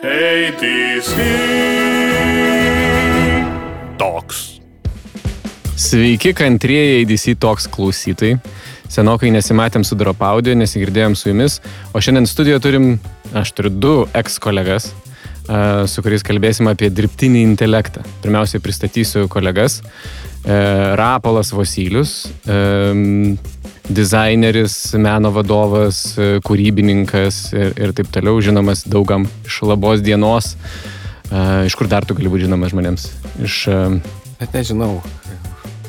ATC Toks. Sveiki, kantrieji ADC toks klausytojai. Senokai nesimatėm su Dropaudio, nesigirdėjom su jumis, o šiandien studijoje turim, aš turiu du eks kolegas, a, su kuriais kalbėsim apie dirbtinį intelektą. Pirmiausiai pristatysiu kolegas. E, Rapolas Vosylius, e, dizaineris, meno vadovas, e, kūrybininkas ir, ir taip toliau, žinomas daugam iš labos dienos. E, Iš kur dar tu gali būti žinomas žmonėms? Iš e, Net nežinau.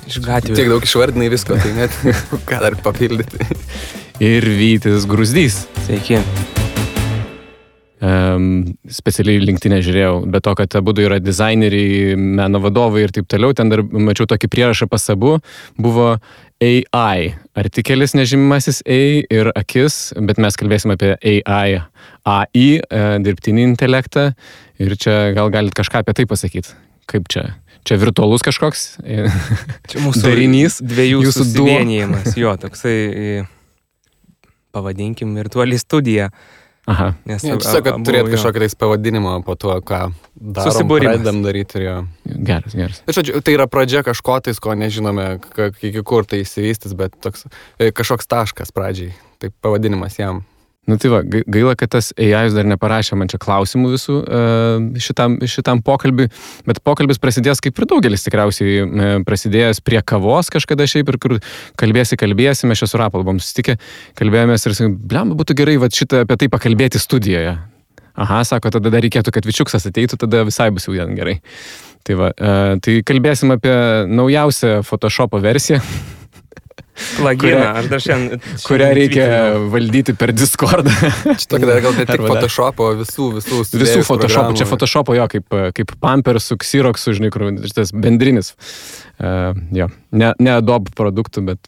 Iš gatvių. Tiek daug išvardinai visko, tai net ką dar papildyti. ir Vytis Grūzdys. Sveiki. Um, specialiai linktinę žiūrėjau, bet to, kad abu yra dizaineriai, meno vadovai ir taip toliau, ten dar mačiau tokį prierašą pas abu, buvo AI, artikelis nežymimasis A ir akis, bet mes kalbėsim apie AI, AI, e, dirbtinį intelektą ir čia gal galit kažką apie tai pasakyti, kaip čia. Čia virtualus kažkoks Čia mūsų darinys. dviejų jūsų jūsų duo. susivienijimas. Jo, toksai, pavadinkim, virtuali studija. Aha. Nes Ne, a- Tiesiog, kad turėt kažkokį tais pavadinimą po to, ką darom, pradedam daryti ir jo. Geras, geras. Tai, žodžiu, tai yra pradžia kažko tais, ko nežinome, iki kur tai įsivystys, bet toks, e, kažkoks taškas pradžiai. Tai pavadinimas jam. Nu tai va, gai- gaila, kad tas AI dar neparašė man čia klausimų visų e, šitam, šitam pokalbiui, bet pokalbis prasidės kaip ir daugelis tikriausiai e, prasidėjęs prie kavos kažkada šiaip ir kur kalbėsi, kalbėsi, mes čia su Rapal buvom susitikę, kalbėjomės ir blem, būtų gerai va, šitą apie tai pakalbėti studijoje. Aha, sako, tada dar reikėtų, kad Vičiuksas ateitų, tada visai bus jau ten gerai. Tai va, e, tai kalbėsim apie naujausią Photoshopo versiją, Plaginą, kurią- aš dar šiandien. kurią reikia valdyti per Discordą. Šitą dar gal tik Photoshopo, visų, visų. Visų sudėjus Photoshopų, čia. Photoshopo jo, kaip, kaip Pampersų, Xeroxų, žinai, kur šitas bendrinis. Uh, jo, ne, ne Adobe produktų, bet.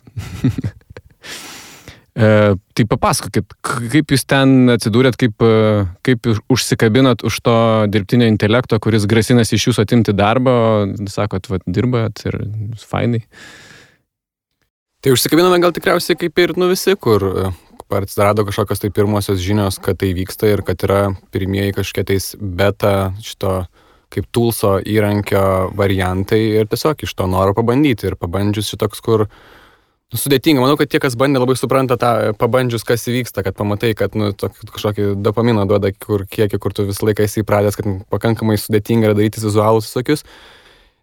uh, tai papasakokit, kaip jūs ten atsidūrėt, kaip, uh, kaip jūs užsikabinot už to dirbtinio intelekto, kuris grasinasi iš jūsų atimti darbą, sakot, va, dirbat ir fainai. Tai užsikabinome gal tikriausiai kaip ir nu visi, kur e, atsirado kažkokios tai pirmosios žinios, kad tai vyksta ir kad yra pirmieji kažkokie tais beta šito kaip tulso įrankio variantai ir tiesiog iš to noro pabandyti ir pabandžius šitoks, kur nu, sudėtinga. Manau, kad tie, kas bandė, labai supranta tą e, pabandžius, kas įvyksta, kad pamatai, kad nu, kažkokį dopaminą duoda, kur kiekį, kur tu visą laiką esi įpratęs, kad pakankamai sudėtinga yra daryti vizualus visokius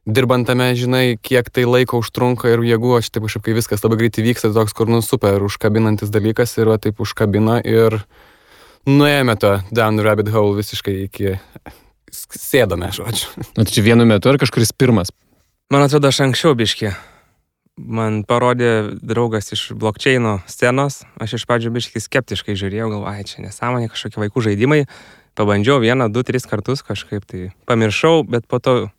dirbant tame, žinai, kiek tai laiko užtrunka ir jėgų, aš taip kažkaip, kai viskas labai greitai vyksta, tai toks, kur, nu, super, užkabinantis dalykas ir va, taip užkabina ir nuėjome to down the rabbit hole visiškai iki sėdame, žodžiu. Na, tai čia vienu metu ar kažkuris pirmas? Man atrodo, aš anksčiau biški. Man parodė draugas iš blokčiaino scenos, aš iš pradžių biški skeptiškai žiūrėjau, galvoju, ai čia nesąmonė, kažkokie vaikų žaidimai. Pabandžiau vieną, du, tris kartus kažkaip tai pamiršau, bet po to,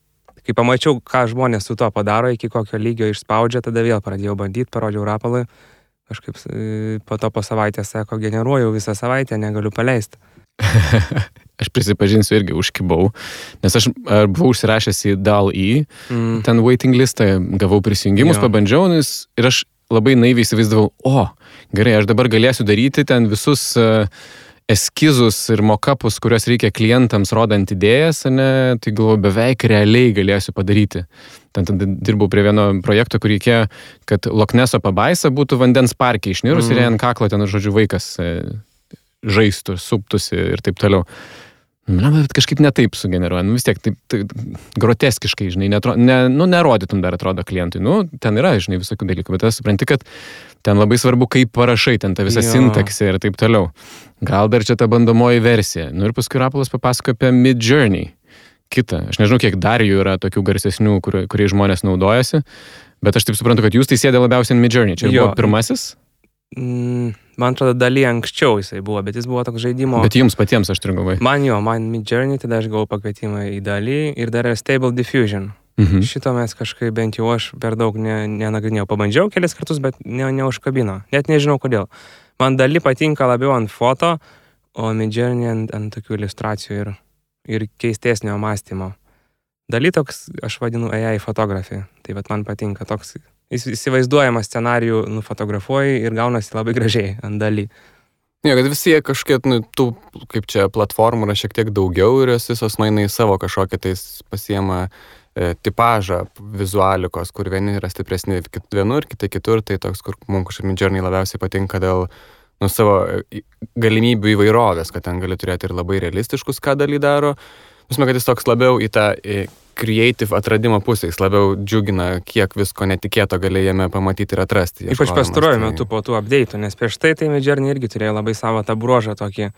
kai pamačiau, ką žmonės su tuo padaro, iki kokio lygio išspaudžia, tada vėl pradėjau bandyti, parodžiau rapalui. Kažkaip e, po to po savaitės, sako, generuoju visą savaitę, negaliu paleisti. Aš prisipažinsiu irgi užkibau, nes aš buvau užsirašęs į DAL-E, Mm. ten waiting listą, gavau prisijungimus, Jo. pabandžiau nes, ir aš labai naiviai įsivaizdavau, o, gerai, aš dabar galėsiu daryti ten visus uh, eskizus ir mokapus, kuriuos reikia klientams rodant idėjas, ne, tai galvoju, beveik realiai galėsiu padaryti. Ten tada dirbau prie vieno projekto, kur reikėjo, kad Lokneso pabaisa būtų vandens parke išnirus mm. ir Mhm. ant kaklo ten, žodžiu, vaikas e, žaistų, suptųsi ir taip toliau. Na, bet kažkaip netaip sugeneruoja. Nu, vis tiek taip, taip groteskiškai, žinai, netro, ne, nu, nerodytum dar atrodo klientui. Nu, ten yra, žinai, visokių dalykų, bet tas supranti, kad ten labai svarbu, kaip parašai, ten ta visa Jo. sintaksė ir taip toliau. Gal dar čia ta bandomoji versija. Nu ir paskui Rapolas papasakojo apie Mid Journey. Kita. Aš nežinau, kiek dar jų yra tokių garsesnių, kur, kuriais žmonės naudojasi, bet aš taip suprantu, kad jūs tai sėdė labiausiai Mid Journey. Čia Jo. buvo pirmasis, Mm, man atrodo, daly anksčiau jisai buvo, bet jis buvo toks žaidimo. bet jums patiems aš turiu galvoje. Man jo, man Mid Journey, tada aš gavau pakvietimą į daly ir dar Stable Diffusion. Mhm. Šito mes kažkaip bent jau aš per daug ne, nenagrinėjau. Pabandžiau kelis kartus, bet ne, neužkabino. Net nežinau kodėl. Man daly patinka labiau ant foto, o Mid Journey ant, ant tokių iliustracijų ir, ir keistesnio mąstymo. Daly toks, aš vadinu AI fotografija. Tai vad man patinka toks įs- įsivaizduojamą scenarijų nufotografuoji ir gaunasi labai gražiai ant daly. Ne, kad visi jie kažkiek, nu, tų, kaip čia, platformų yra šiek tiek daugiau ir jos visos nueina į savo kažkokią tai pasiema e, tipažą vizualikos, kur vieni yra stipresni vienur, kiti kitur, tai toks, kur mums kažkaip Midjourney labiausiai patinka dėl nu, savo e, galimybių įvairovės, kad ten gali turėti ir labai realistiškus, ką daly daro. Žinoma, kad jis toks labiau į tą creative atradimo pusę, jis labiau džiugina, kiek visko netikėto gali jame pamatyti ir atrasti. Ypač pastaruoju tai... metu po tų update'ų, nes prieš tai tai Midjourney irgi turėjo labai savo tą bruožą tokį,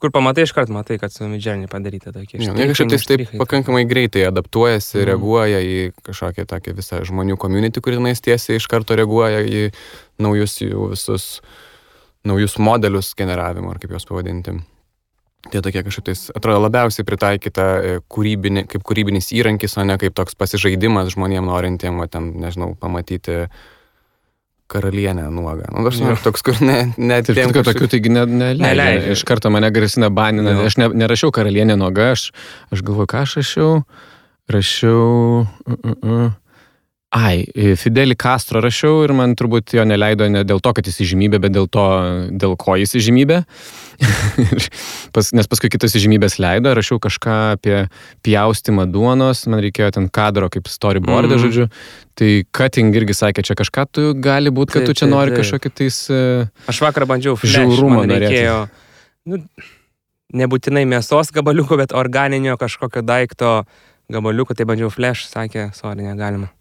kur pamatai iš karto matai, kad su Midjourney padaryta tokie. Ja, kažkaip tai taip pakankamai greitai adaptuojasi, mm. reaguoja į kažkokią tokią visą žmonių community, kuri tenais tiesiai iš karto reaguoja į naujus jų visus, naujus modelius generavimo, ar kaip juos pavadinti. Tai tokie kažkaip tais, atrodo, labiausiai pritaikyta e, kūrybinė, kaip kūrybinis įrankis, o ne kaip toks pasižaidimas žmonėm norintiem, o ten, nežinau, pamatyti karalienę nuogą. Nu, aš žinau, toks, kur ne, net... Taip, kad tokių taigi ne, neleidžia. neleidžia. Iš karto mane grasina banina. Aš ne, nerašiau karalienė nuoga, aš, aš galvoju, ką aš rašiau. Rašiau... Uh, uh, uh. Ai, Fidelį Castro rašiau ir man turbūt jo neleido ne dėl to, kad jis įžymybė, bet dėl to, dėl ko jis įžymybė. Pas, nes paskui kitas įžymybės leido, rašiau kažką apie pjaustimą duonos, man reikėjo ten kadro kaip storyboardą, mm. žodžiu. Tai cutting irgi sakė, čia kažką tu gali būti, kad tai, tu čia tai, nori tai. kažkokį tais... Aš vakar bandžiau žiaurumą reikėjo. Nu, nebūtinai mėsos gabaliuko, bet organinio kažkokio daikto gabaliuko, tai bandžiau flash, sakė, sorry, negalima.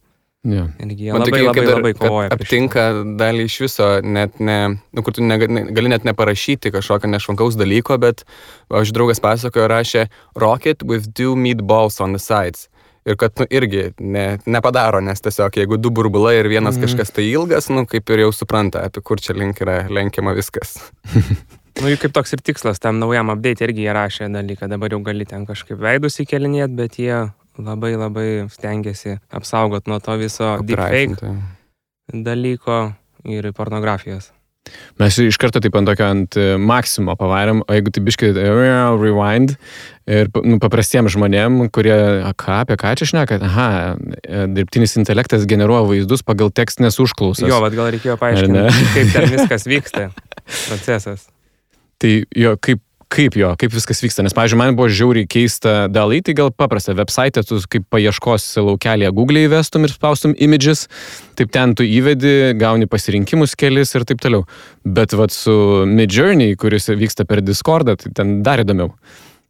Ja. Irgi labai, labai, labai, labai kovoja. Aptinka dalį iš viso, net ne, nu, kur tu ne, ne, gali net neparašyti kažkokio nešvankaus dalyko, bet aš draugas pasakojo, rašė Rocket with two meatballs on the sides. Ir kad nu, irgi ne, nepadaro, nes tiesiog jeigu du burbulai ir vienas mm. kažkas tai ilgas, nu kaip ir jau supranta, apie kur čia link yra lenkiama viskas. nu, juk kaip toks ir tikslas, tam naujam update irgi jie rašė dalyką, dabar jau gali ten kažkaip veidus įkelinėti, bet jie labai labai stengiasi apsaugot nuo to viso deepfake tai. dalyko ir pornografijos. Mes iš karto taip ant tokio ant e, maksimo pavarėm, o jeigu tai biškai e, rewind ir nu, paprastiems žmonėm, kurie, a, ką, apie ką čia šneka, aha, e, dirbtinis intelektas generuoja vaizdus pagal tekstinės užklausas. Jo, bet gal reikėjo paaiškinti, kaip ten viskas vyksta, procesas. Tai jo, kaip kaip jo, kaip viskas vyksta. Nes, pavyzdžiui, man buvo žiauriai keista dalai, tai gal paprasta, website, tu kaip paieškos laukelėje Google įvestum ir spaustum images, taip ten tu įvedi, gauni pasirinkimus kelis ir taip toliau. Bet vad su Midjourney, kuris vyksta per Discordą, tai ten dar įdomiau.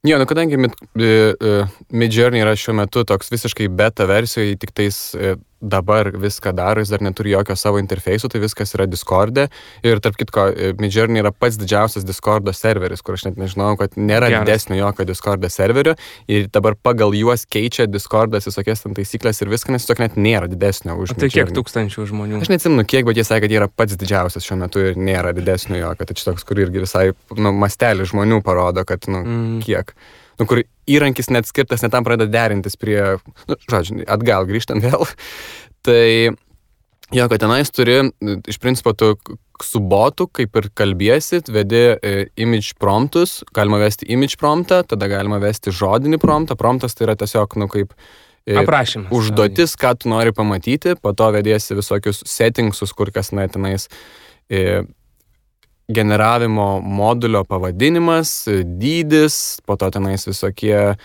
Jo, nu kadangi Mid, uh, Midjourney yra šiuo metu toks visiškai beta versijoje, tik tais uh, dabar viską daro, jis dar neturi jokio savo interfejso, tai viskas yra Discord'e. Ir tarp kitko, Midjourney yra pats didžiausias Discord'o serveris, kur aš net nežinau, kad nėra Geras. didesnio jokio Discord'o serverio. Ir dabar pagal juos keičia Discord'as visokias ten taisyklės ir viską, nes tiesiog net nėra didesnio už. O tai kiek tūkstančių žmonių? Aš neatsimenu kiek, bet jie sakė, kad jie yra pats didžiausias šiuo metu ir nėra didesnio jokio. Tai čia toks, kur irgi visai, nu, mastelį žmonių parodo, kad, nu, mm. kiek nu, kur įrankis net skirtas, net tam pradeda derintis prie, nu, žodžiu, atgal grįžtant vėl. tai jo, kad tenais turi, iš principo, tu su botu, kaip ir kalbėsi, vedi e, image promptus, galima vesti image promptą, tada galima vesti žodinį promptą. Promptas tai yra tiesiog, nu, kaip e, Aprašymas. Užduotis, ką tu nori pamatyti, po to vedėsi visokius settingsus, kur kas na tenais e, generavimo modulio pavadinimas, dydis, po to tenais visokie,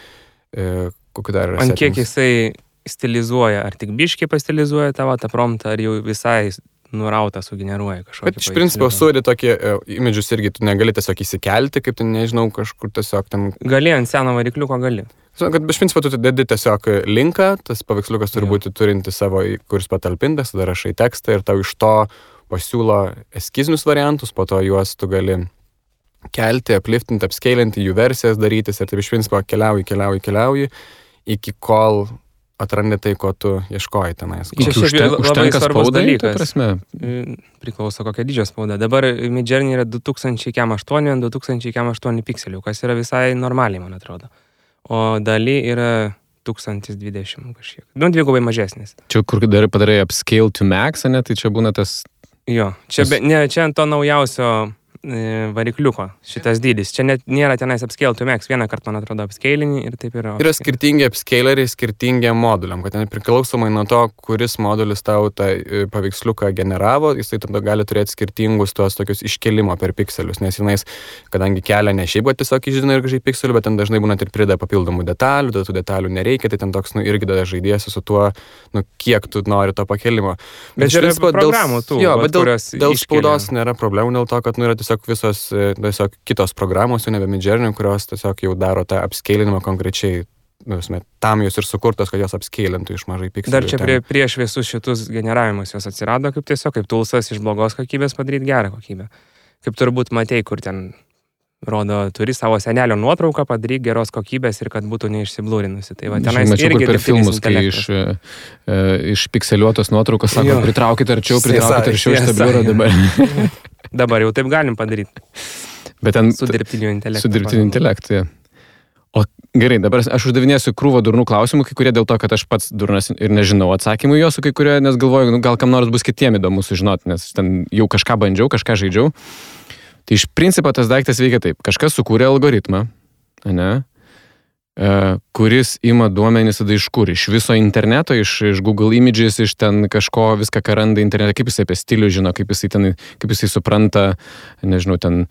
e, kokiu dar... Ant kiek jisai stilizuoja, ar tik biškiai pastilizuoja tavo tą promptą, ar jau visai nurautą sugeneruoja kažkokį. Bet iš principo suri tokie uh, imidžius irgi tu negali tiesiog įsikelti, kaip ten nežinau, kažkur tiesiog ten... Gali ant seno varikliuko gali. Kad iš principo tu dedi tiesiog linką, tas paveiksliukas turi būti turinti savo, kuris patalpintas, tada rašai tekstą ir tau iš to pasiūlo eskizinius variantus, po to juos tu gali kelti, apliftinti, apskailinti, jų versijas darytis ir taip iš principo keliauji, keliauji, keliauji, iki kol atrandi tai, ko tu ieškoji tenais. Čia šiaip užtenka spaudai, dalykas. Prasme. Mm, priklauso kokia didžio spauda. Dabar Midjourney yra 2008, 2008 pikselių, kas yra visai normaliai, man atrodo. O daly yra 1020 kažkiek. Nu, dvigubai mažesnis. Čia kur dar padarai upscale to max, ne, tai čia būna tas Jo, čia, be, ne, čia ant to naujausio varikliuko šitas dydis. Čia net nėra tenais upscale to max, vieną kartą, man atrodo, upscalinį ir taip yra. Yra skirtingi upscaleriai skirtingiem moduliam, kad ten priklausomai nuo to, kuris modulis tau tą e, paveiksliuką generavo, jisai tada gali turėti skirtingus tuos tokius iškelimo per pikselius, nes jinais, kadangi kelia ne šiaip, bet tiesiog išdina ir gražiai pikselių, bet ten dažnai būna ir prideda papildomų detalių, tada tų detalių nereikia, tai ten toks, nu, irgi tada žaidėjas su tuo, nu, kiek tu nori to pakelimo. Bet iš yra principo programų tų, jo, bet dėl, dėl spaudos nėra problemų, dėl to, kad nu, yra tiesiog visos, e, tiesiog kitos programos, jau nebe midžernių, kurios tiesiog jau daro tą apskėlinimą konkrečiai. Nu, esmė, tam jos ir sukurtos, kad jos apskėlintų iš mažai pikselių. Dar čia prie, prieš visus šitus generavimus jos atsirado kaip tiesiog kaip tulsas iš blogos kokybės padaryti gerą kokybę. Kaip turbūt matei, kur ten rodo, turi savo senelio nuotrauką, padaryk geros kokybės ir kad būtų neišsiblūrinusi. Tai va, tenais mačiau, irgi per filmus, kai iš, intelektas. e, iš pikseliuotos nuotraukos sako, pritraukit arčiau, pritraukit arčiau iš tabliūro dabar. Dabar jau taip galim padaryti Bet ten su dirbtiniu intelektu. su dirbtiniu intelektu. jo. O gerai, dabar aš uždavinėsiu krūvą durnų klausimų, kai kurie dėl to, kad aš pats durnas ir nežinau atsakymų o kai kurie, nes galvoju, nu, gal kam nors bus kitiem įdomu sužinoti, nes ten jau kažką bandžiau, kažką žaidžiau. Tai iš principo tas daiktas veikia taip. Kažkas sukūrė algoritmą, ne, kuris ima duomenys tada iš kur? Iš viso interneto, iš, iš Google Images, iš ten kažko, viską, ką randa internete, kaip jisai apie stilių žino, kaip jisai, ten, kaip jisai supranta, nežinau, ten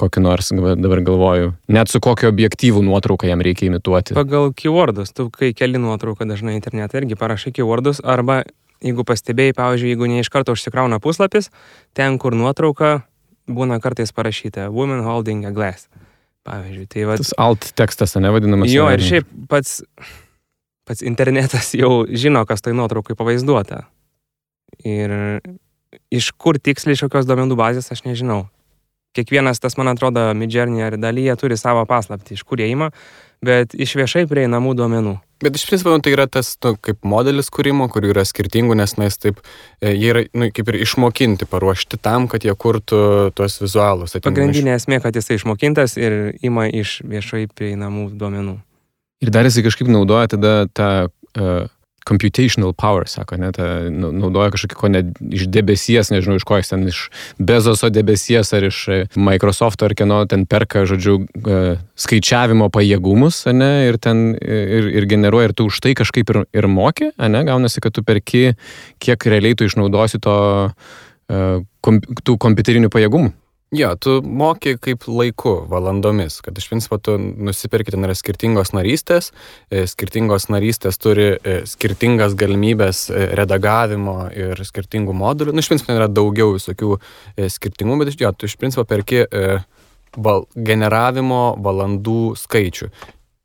kokį nors, dabar galvoju, net su kokiu objektyvu nuotrauką jam reikia imituoti. Pagal keywordus, tu kai keli nuotrauką dažnai internete irgi parašai keywordus, arba jeigu pastebėjai, pavyzdžiui, jeigu ne iš karto užsikrauna puslapis, ten, kur nuotrauka būna kartais parašyta Woman holding a glass. Pavyzdžiui, tai va. Tas alt tekstas, ne vadinamas. Jo, ir šiaip pats, pats internetas jau žino, kas tai nuotraukai pavaizduota. Ir iš kur tiksliai iš kokios duomenų bazės, aš nežinau. Kiekvienas tas, man atrodo, Midjourney ar dalyje turi savo paslaptį, iš kur jie ima, bet iš viešai prieinamų duomenų. Bet iš principo nu, tai yra tas nu, kaip modelis kūrimo, kurių yra skirtingų, nes na, jis taip, e, jie yra nu, kaip ir išmokinti, paruošti tam, kad jie kurtų tuos vizualus. Ten Pagrindinė esmė, kad jisai išmokintas ir ima iš viešai prieinamų duomenų. Ir dar jisai kažkaip naudoja tada tą uh, computational power, sako, ne, tą, nu, naudoja kažkokį, ko ne iš debesies, nežinau iš ko jis ten, iš Bezoso debesies ar iš e, Microsoft ar kieno ten perka, žodžiu, uh, skaičiavimo pajėgumus, ne, ir ten ir, ir generuoja, ir tu už tai kažkaip ir, ir moki, ne, gaunasi, kad tu perki, kiek realiai tu išnaudosi to, tų kompiuterinių pajėgumų. Jo, tu moki kaip laiku, valandomis, kad iš principo tu nusipirki, ten yra skirtingos narystės, e, skirtingos narystės turi e, skirtingas galimybės e, redagavimo ir skirtingų modulių. Nu, iš principo ten yra daugiau visokių skirtingų, bet jo, tu iš principo perki val, generavimo valandų skaičių.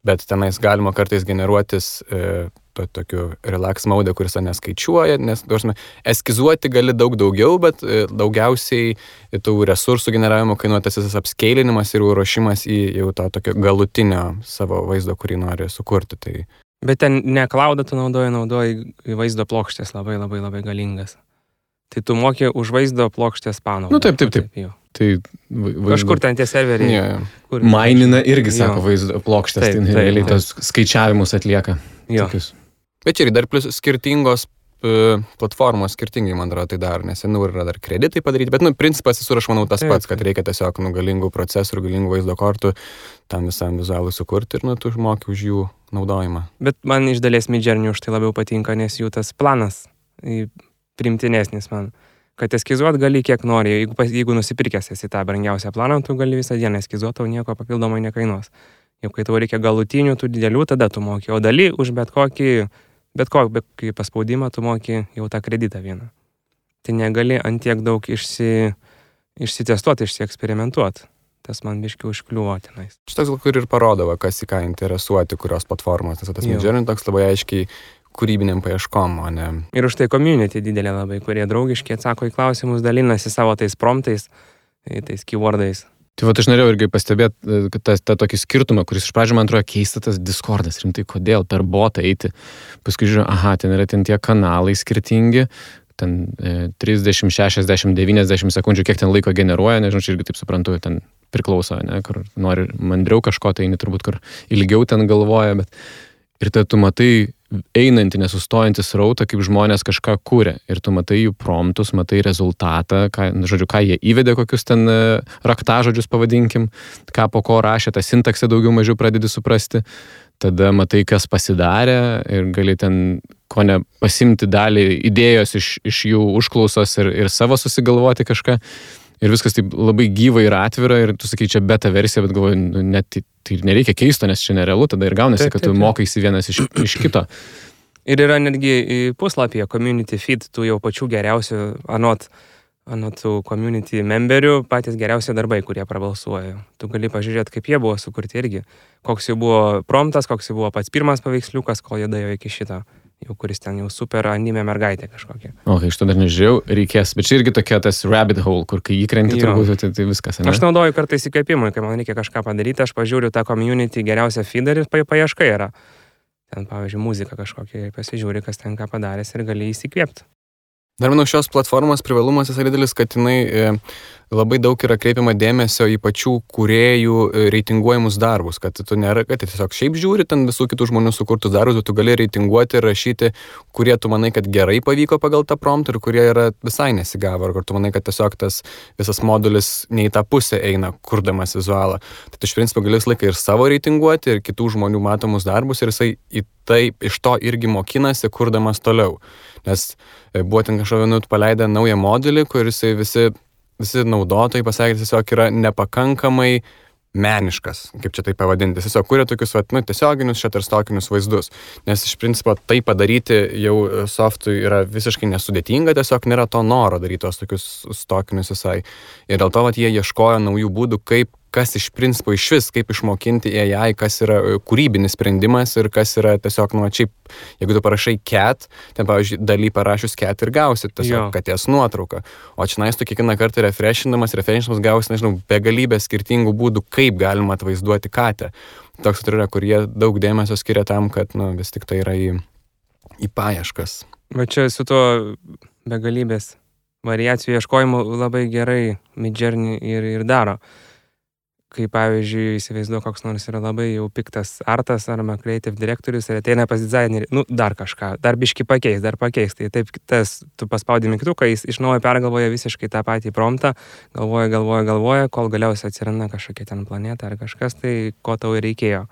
Bet tenais galima kartais generuotis e, to, tokiu relax mode, kuris neskaičiuoja, nes, duosime, eskizuoti gali daug daugiau, bet e, daugiausiai tų resursų generavimo kainuoja tas visas apskeilinimas ir ruošimas į jau to tokio galutinio savo vaizdo, kurį nori sukurti. Tai Bet ten ne klaudą tu naudoji, naudoji vaizdo plokštės labai labai labai galingas. Tai tu moki už vaizdo plokštės panaudoti. Nu, taip, taip, taip. jo. Tai va- vaizdo- Kažkur ten tie serveriai. jo, jo. kur- Mainina irgi, Jo. sako, vaizdo plokštės, Taip, tai taip, realiai taip. tos skaičiavimus atlieka. Jo. Tokius. Bet čia ir dar plus skirtingos e, platformos skirtingai, man atrodo, tai daro, nes seniau yra dar kreditai padaryti, bet, nu, principas visur, aš manau, tas Taip, pats, kad taip. reikia tiesiog, nu, galingų procesorių, galingų vaizdo kortų tam visam vizualui sukurti ir, nu, tu išmoki už jų naudojimą. Bet man iš dalies midžernių už tai labiau patinka, nes jų tas planas primtinesnis man. Kad eskizuot gali kiek nori, jeigu, jeigu nusipirkęs esi tą brangiausią planą, tu gali visą dieną eskizuoti, tau nieko papildomai nekainuos. Jau kai tau reikia galutinių, tų didelių, tada tu moki, o daly už bet kokį, bet kokį, paspaudimą tu moki jau tą kreditą vieną. Tai negali ant tiek daug išsi, išsitestuoti, išsieksperimentuoti. Tas man biškiai užkliuvo tenais. Šitas gal kur ir parodo, va, kas į ką interesuoti, kurios platformos, nes tas. Midjourney toks labai aiškiai kūrybiniam paieškom, o ne... Ir už tai community didelė labai, kurie draugiškai atsako į klausimus, dalinasi savo tais promptais, e, tais keywordais. Tai va, aš norėjau irgi pastebėti, kad tą, tą tokį skirtumą, kuris iš pradžių man atrodo keista tas Discordas, rimtai, kodėl per botą eiti. Paskui žiūriu, aha, ten yra ten tie kanalai skirtingi, ten e, 30, 60, 90 sekundžių, kiek ten laiko generuoja, nežinau, čia irgi taip suprantu, ten priklauso, ne, kur nori mandriau kažko, tai eini turbūt, kur ilgiau ten galvoja, bet ir tada tu matai einantį, nesustojantį srautą, kaip žmonės kažką kūrė. Ir tu matai jų promptus, matai rezultatą, ką, žodžiu, ką jie įvedė, kokius ten e, raktažodžius pavadinkim, ką po ko rašė, tą sintaksę daugiau mažiau pradedi suprasti. Tada matai, kas pasidarė ir gali ten ko ne pasimti dalį idėjos iš, iš jų užklausos ir, ir savo susigalvoti kažką. Ir viskas taip labai gyva ir atvira ir tu sakai, čia beta versija, bet galvoju, nu, net tai, tai nereikia keisto, nes čia nerealu, tada ir gaunasi, taip, kad tu taip, taip. mokaisi vienas iš, iš kito. Ir yra netgi puslapyje community feed tų jau pačių geriausių, anot, anot tų community memberių, patys geriausi darbai, kurie prabalsuoja. Tu gali pažiūrėti, kaip jie buvo sukurti irgi. Koks jų buvo promptas, koks jų buvo pats pirmas paveiksliukas, kol jie dajo iki šito jau kuris ten jau super anime mergaitė kažkokia. O, kai iš to dar nežiūrėjau, reikės, bet čia irgi tokia tas rabbit hole, kur kai įkrenti turbūt, tai, tai viskas. Ne? Aš naudoju kartais įkvėpimui, kai man reikia kažką padaryti, aš pažiūriu tą community geriausią feederį ir paieškai yra. Ten, pavyzdžiui, muzika kažkokia, pasižiūri, kas ten ką padaręs ir gali įsikvėpti. Dar manau, šios platformos privalumas yra didelis, kad jinai e, labai daug yra kreipiama dėmesio į pačių kuriejų e, reitinguojamus darbus, kad tu nėra, kad tiesiog šiaip žiūri ten visų kitų žmonių sukurtus darbus, bet tu gali reitinguoti ir rašyti, kurie tu manai, kad gerai pavyko pagal tą promptą ir kurie yra visai nesigavo, ar kur tu manai, kad tiesiog tas visas modulis ne į tą pusę eina, kurdamas vizualą. Tai tu iš principo gali visą laiką ir savo reitinguoti, ir kitų žmonių matomus darbus, ir jisai į tai iš to irgi mokinasi, kurdamas toliau. Nes e, buvo ten kažkokio minut paleidę naują modelį, kuris visi, visi naudotojai pasakė, tiesiog yra nepakankamai meniškas, kaip čia tai pavadinti. Tiesiog kuria tokius, vat, nu, tiesioginius šaterstokinius vaizdus. Nes iš principo tai padaryti jau softui yra visiškai nesudėtinga, tiesiog nėra to noro daryti tos tokius stokinius visai. Ir dėl to, vat, jie ieškojo naujų būdų, kaip kas iš principo iš vis, kaip išmokinti AI, kas yra e, kūrybinis sprendimas ir kas yra tiesiog, nu, šiaip, jeigu tu parašai cat, ten, pavyzdžiui, daly parašius cat ir gausi tiesiog katės nuotrauką. O čia nais tu kiekvieną kartą refreshinamas, refreshinamas gausi, nežinau, begalybę skirtingų būdų, kaip galima atvaizduoti katę. Toks yra, kur jie daug dėmesio skiria tam, kad, nu, vis tik tai yra į, į paieškas. Va čia su tuo begalybės variacijų ieškojimu labai gerai Midjourney ir, ir daro kai pavyzdžiui įsivaizduoju, koks nors yra labai jau piktas artas arba creative direktorius ir ateina pas dizainerį, nu, dar kažką, dar biški pakeis, dar pakeis. Tai taip, tas, tu paspaudi mygtuką, jis iš naujo pergalvoja visiškai tą patį promptą, galvoja, galvoja, galvoja, kol galiausiai atsiranda kažkokia ten planeta ar kažkas, tai ko tau ir reikėjo.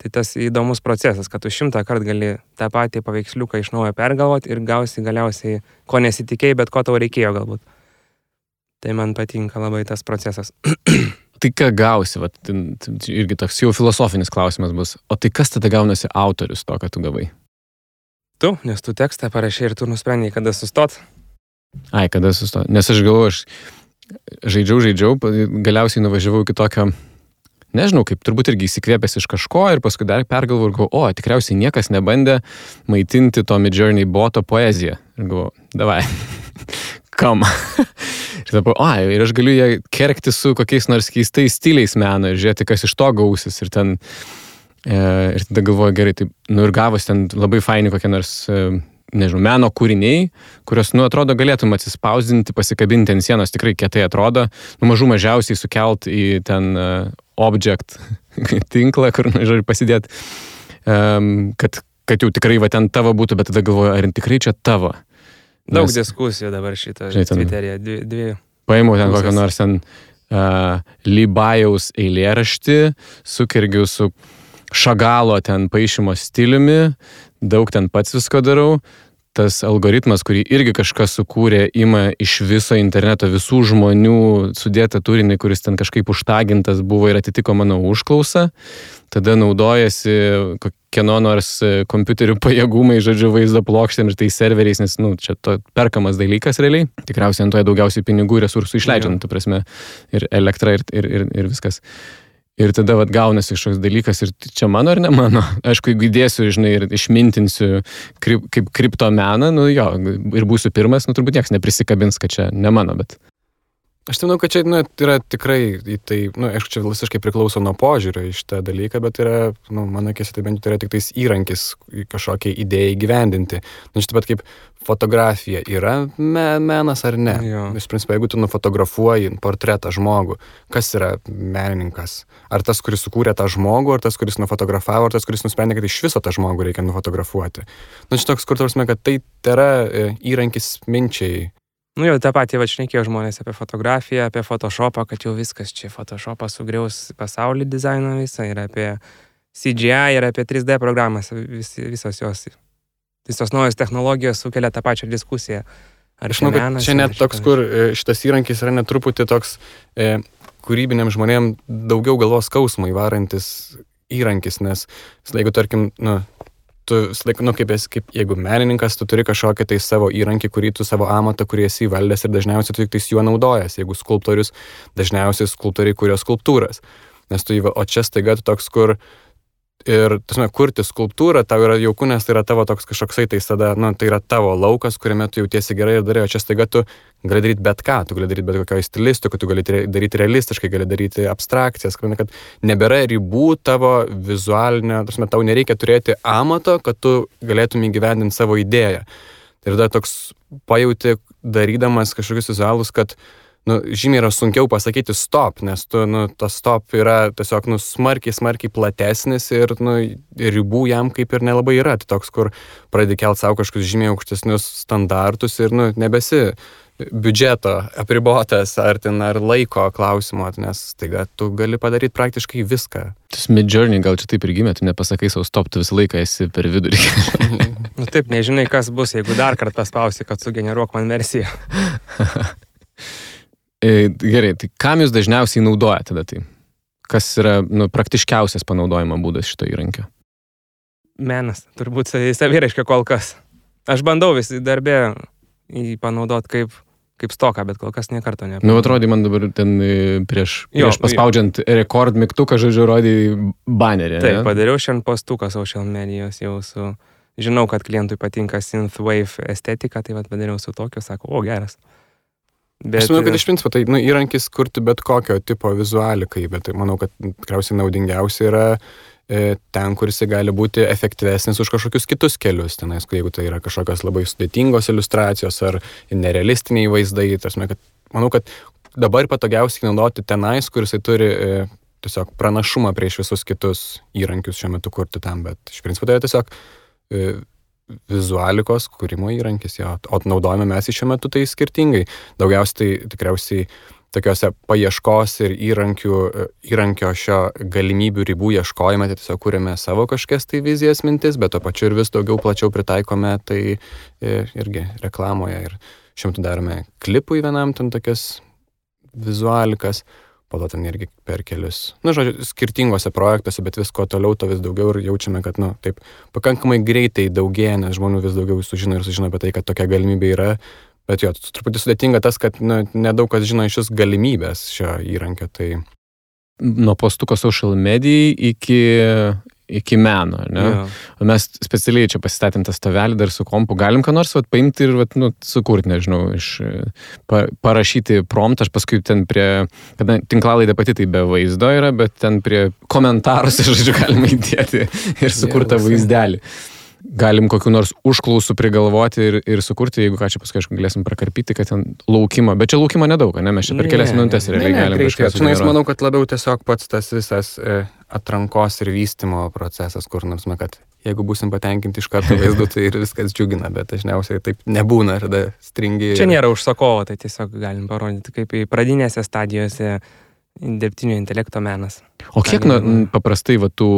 Tai tas įdomus procesas, kad tu šimtą kartų gali tą patį paveiksliuką iš naujo pergalvoti ir gausi galiausiai, ko nesitikėjai, bet ko tau reikėjo galbūt. Tai man patinka labai tas procesas. tai ką gausi, vat, irgi toks jau filosofinis klausimas bus, o tai kas tada gaunasi autorius to, ką tu gavai? Tu, nes tu tekstą parašai ir tu nusprendai, kada sustot. Ai, kada sustot. Nes aš galvoju, aš žaidžiau, žaidžiau, galiausiai nuvažiavau iki tokio, nežinau, kaip turbūt irgi įsikvėpęs iš kažko ir paskui dar pergalvoju ir galvoju, o, tikriausiai niekas nebandė maitinti to Midjourney boto poeziją. Ir galvoju, davai, kam? Ir dabar, o, ir aš galiu ją kerkti su kokiais nors keistais stiliais meno ir žiūrėti, kas iš to gausis. Ir, ten, e, ir tada galvoju, gerai, tai, nu ir gavus ten labai faini kokie nors, e, nežinau, meno kūriniai, kurios, nu, atrodo, galėtum atsispausdinti, pasikabinti ant sienos, tikrai kietai atrodo, nu, mažų mažiausiai sukelt į ten e, object tinklą, kur, nu, žodžiu, pasidėti, um, kad, kad jau tikrai va ten tavo būtų, bet tada galvoju, ar tikrai čia tavo. Daug Nes, diskusijų dabar šito Twitter'e, dvi. dvi Paėmiau ten kokią nors ten uh, Libajaus eilėraštį, sukirgiu su šagalo ten paaišymo stiliumi, daug ten pats visko darau. Tas algoritmas, kurį irgi kažkas sukūrė, ima iš viso interneto visų žmonių sudėtą turinį, kuris ten kažkaip užtagintas buvo ir atitiko mano užklausą. Tada naudojasi kieno nors e, kompiuterių pajėgumai, žodžiu, vaizdo plokštėm ir tai serveriais, nes, nu, čia to perkamas dalykas realiai. Tikriausiai ant to daugiausiai pinigų ir resursų išleidžiant, tu prasme, ir elektra, ir, ir, ir, ir viskas. Ir tada vat, gaunasi kažkoks dalykas ir čia mano ar ne mano. Aišku, jeigu įdėsiu, žinai, ir išmintinsiu kaip kripto meną, nu jo, ir būsiu pirmas, nu turbūt niekas neprisikabins, kad čia ne mano, bet. Aš tai manau, kad čia nu, yra tikrai, tai, nu, aišku, čia visiškai priklauso nuo požiūrio iš tą dalyką, bet yra, nu, mano akise, tai bent jau yra tik tais įrankis kažkokiai idėjai gyvendinti. Nu, čia taip pat kaip fotografija yra me, menas ar ne. Iš principo, jeigu tu nufotografuoji portretą žmogų, kas yra menininkas? Ar tas, kuris sukūrė tą žmogų, ar tas, kuris nufotografavo, ar tas, kuris nusprendė, kad iš viso tą žmogų reikia nufotografuoti. Nu, čia toks, kur tarsime, kad tai yra e, įrankis minčiai Nu jau tą patį vačnekėjo žmonės apie fotografiją, apie Photoshopą, kad jau viskas čia Photoshopas sugriaus pasaulį dizainą visą ir apie CGI ir apie 3D programas, vis, visos jos, visos naujos technologijos sukelia tą pačią diskusiją. Ar Aš manau, kad čia net toks, kur e, šitas įrankis yra netruputį toks e, kūrybiniam žmonėm daugiau galvos skausmą įvarantis įrankis, nes jeigu, tarkim, nu, tu, laik, nu, kaip, esi, kaip jeigu menininkas, tu turi kažkokį tai savo įrankį, kurį tu savo amatą, kurį esi įvaldęs ir dažniausiai tu tik tais juo naudojas. Jeigu skulptorius, dažniausiai skulptoriai kurio skulptūras. Nes tu, o čia staiga tu toks, kur Ir, tasme, kurti skulptūrą tau yra jauku, nes tai yra tavo toks kažkoksai, tai tada, nu, tai yra tavo laukas, kuriame tu jautiesi gerai ir darai, o čia staiga tu gali daryti bet ką, tu gali daryti bet kokio stilistikų, tu gali daryti realistiškai, gali daryti abstrakcijas, kad nebėra ribų tavo vizualinio, tasme, tau nereikia turėti amato, kad tu galėtum įgyvendinti savo idėją. Ir tada toks pajauti, darydamas kažkokius vizualus, kad nu, žymiai yra sunkiau pasakyti stop, nes tu, nu, tas stop yra tiesiog, nu, smarkiai, smarkiai platesnis ir, nu, ribų jam kaip ir nelabai yra. Tai toks, kur pradedi kelt savo kažkokius žymiai aukštesnius standartus ir, nu, nebesi biudžeto apribotas ar ten ar laiko klausimo, nes taiga tu gali padaryti praktiškai viską. Tas midjourney gal čia taip ir gimė, tu nepasakai savo stop, tu visą laiką esi per vidurį. nu taip, nežinai, kas bus, jeigu dar kartą paspausi, kad sugeneruok man versiją. E, gerai, tai kam jūs dažniausiai naudojate tada tai? Kas yra nu, praktiškiausias panaudojimo būdas šito įrankio? Menas, turbūt saviraiškia kol kas. Aš bandau vis darbę jį panaudoti kaip, kaip stoką, bet kol kas niekarto ne. Nu, atrodė man dabar ten e, prieš, prieš jo, paspaudžiant jo. rekord mygtuką, žodžiu, rodė banerį. Taip, ne? padariau šiandien postuką social medijos jau su... Žinau, kad klientui patinka synthwave estetika, tai vad padariau su tokiu, sako, o geras. Bet... Aš manau, kad iš principo tai nu, įrankis kurti bet kokio tipo vizualikai, bet tai manau, kad tikriausiai naudingiausia yra e, ten, kur jisai gali būti efektyvesnis už kažkokius kitus kelius. Tenais, jeigu tai yra kažkokios labai sudėtingos iliustracijos ar nerealistiniai vaizdai, tasme, kad, manau, kad dabar patogiausiai naudoti tenais, kur jisai turi e, tiesiog pranašumą prieš visus kitus įrankius šiuo metu kurti tam, bet iš principo tai yra tiesiog e, vizualikos kūrimo įrankis, jo, o naudojame mes šiuo metu tai skirtingai. Daugiausiai tai tikriausiai tokiuose paieškos ir įrankių, įrankio šio galimybių ribų ieškojime, tai tiesiog kūrėme savo kažkokias tai vizijas mintis, bet to pačiu ir vis daugiau plačiau pritaikome tai e, irgi reklamoje. Ir šiuo metu darome klipui vienam ten tokias vizualikas po to ten irgi per kelius, na, nu, žodžiu, skirtingose projektuose, bet vis kuo toliau, to vis daugiau ir jaučiame, kad, na, nu, taip, pakankamai greitai daugėja, nes žmonių vis daugiau sužino ir sužino apie tai, kad tokia galimybė yra, bet jo, truputį sudėtinga tas, kad, nu, nedaug kas žino iš vis galimybės šio įrankio, tai... Nuo postuko social medijai iki iki meno? Ja. Mes specialiai čia pasistatėm tą stovelį dar su kompu, galim ką nors vat, paimti ir vat, nu, sukurti, nežinau, iš, pa, parašyti promptą, aš paskui ten prie, kada tinklalaidė pati tai be vaizdo yra, bet ten prie komentaruose, žodžiu, galima įdėti ir sukurtą vaizdelį. Ja galim kokiu nors užklausų prigalvoti ir, ir sukurti, jeigu ką čia paskui aišku galėsim prakarpyti, kad ten laukimo, bet čia laukimo nedaug, ne, mes čia per kelias minutės realiai ne, ne, galim kažką. Čia, aš manau, kad labiau tiesiog pats tas visas e, atrankos ir vystimo procesas, kur nors, kad jeigu busim patenkinti iš karto vaizdu, tai ir viskas džiugina, bet dažniausiai taip nebūna, tada stringi. Čia nėra užsakovo, tai tiesiog galim parodyti, kaip į pradinėse stadijose dirbtinio intelekto menas. O kiek na, paprastai va, tų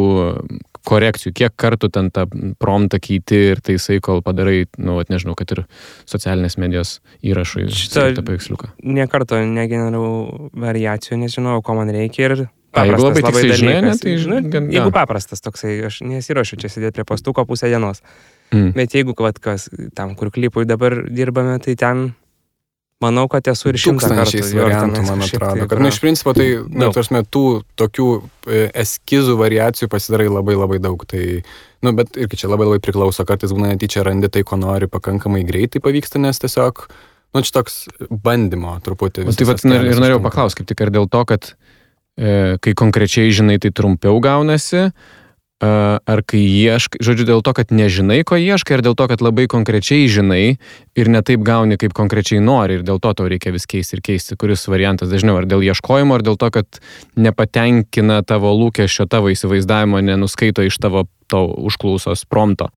korekcijų, kiek kartų ten tą promptą keiti ir taisai, kol padarai, nu, vat, nežinau, kad ir socialinės medijos įrašui šitą paveiksliuką. Niekarto negeneravau variacijų, nežinau, ko man reikia ir A, jeigu labai tiksliai žinai, ne, tai žinai, gan, jeigu paprastas toksai, aš nesiuošiu čia sėdėti prie pastuko pusę dienos. Mm. Bet jeigu, vat, kas tam, kur klipui dabar dirbame, tai ten Manau, kad esu ir šimtą kartų variantų, man atrodo. Kad, nu, iš principo, tai, na, tarsi, tų tokių e, eskizų variacijų pasidarai labai labai daug. Tai, nu, bet irgi čia labai labai priklauso, kartais būna netyčia randi tai, ko nori, pakankamai greitai pavyksta, nes tiesiog Nu, čia toks bandymo truputį. Tai vat, ir norėjau paklausti, kaip tik ar dėl to, kad e, kai konkrečiai žinai, tai trumpiau gaunasi, ar kai ieškai, žodžiu, dėl to, kad nežinai, ko ieškai, ar dėl to, kad labai konkrečiai žinai ir netaip gauni, kaip konkrečiai nori ir dėl to tau reikia vis keisti ir keisti, kuris variantas dažniau, ar dėl ieškojimo, ar dėl to, kad nepatenkina tavo lūkesčio, tavo įsivaizdavimo, nenuskaito iš tavo to užklausos prompto.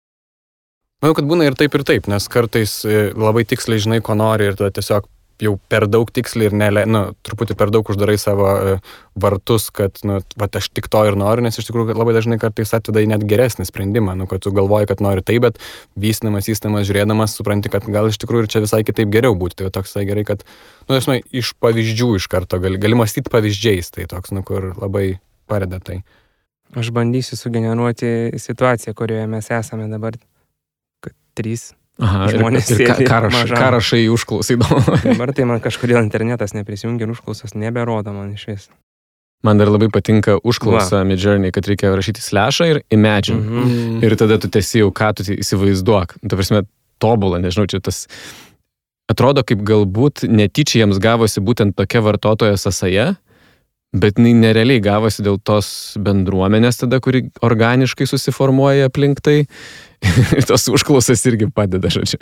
Manau, kad būna ir taip, ir taip, nes kartais e, labai tiksliai žinai, ko nori ir tada tiesiog jau per daug tiksliai ir nelė, nu, truputį per daug uždarai savo e, vartus, kad, nu, va, aš tik to ir noriu, nes iš tikrųjų labai dažnai kartais atveda į net geresnį sprendimą, nu, kad tu galvoji, kad nori tai, bet vystinamas, įstamas, žiūrėdamas, supranti, kad gal iš tikrųjų ir čia visai kitaip geriau būtų. Tai toks tai gerai, kad, nu, aš žinai, iš pavyzdžių iš karto gali, gali mąstyti pavyzdžiais, tai toks, nu, kur labai padeda tai. Aš bandysiu sugeneruoti situaciją, kurioje mes esame dabar trys Aha, žmonės. Ir, ir ką, ką, raš, ką rašai užklausai įdomu. Dabar tai man kažkodėl internetas neprisijungia ir užklausas neberodo man iš vis. Man dar labai patinka užklausa Midjourney, kad reikia rašyti slešą ir imagine. Mhm. Mm. Ir tada tu tiesi jau, ką tu įsivaizduok. Tu prasme, tobulą, nežinau, čia tas atrodo kaip galbūt netyčia jiems gavosi būtent tokia vartotojo sąsaja, bet jinai nerealiai gavosi dėl tos bendruomenės tada, kuri organiškai susiformuoja aplink tai ir tos užklausas irgi padeda, žodžiu.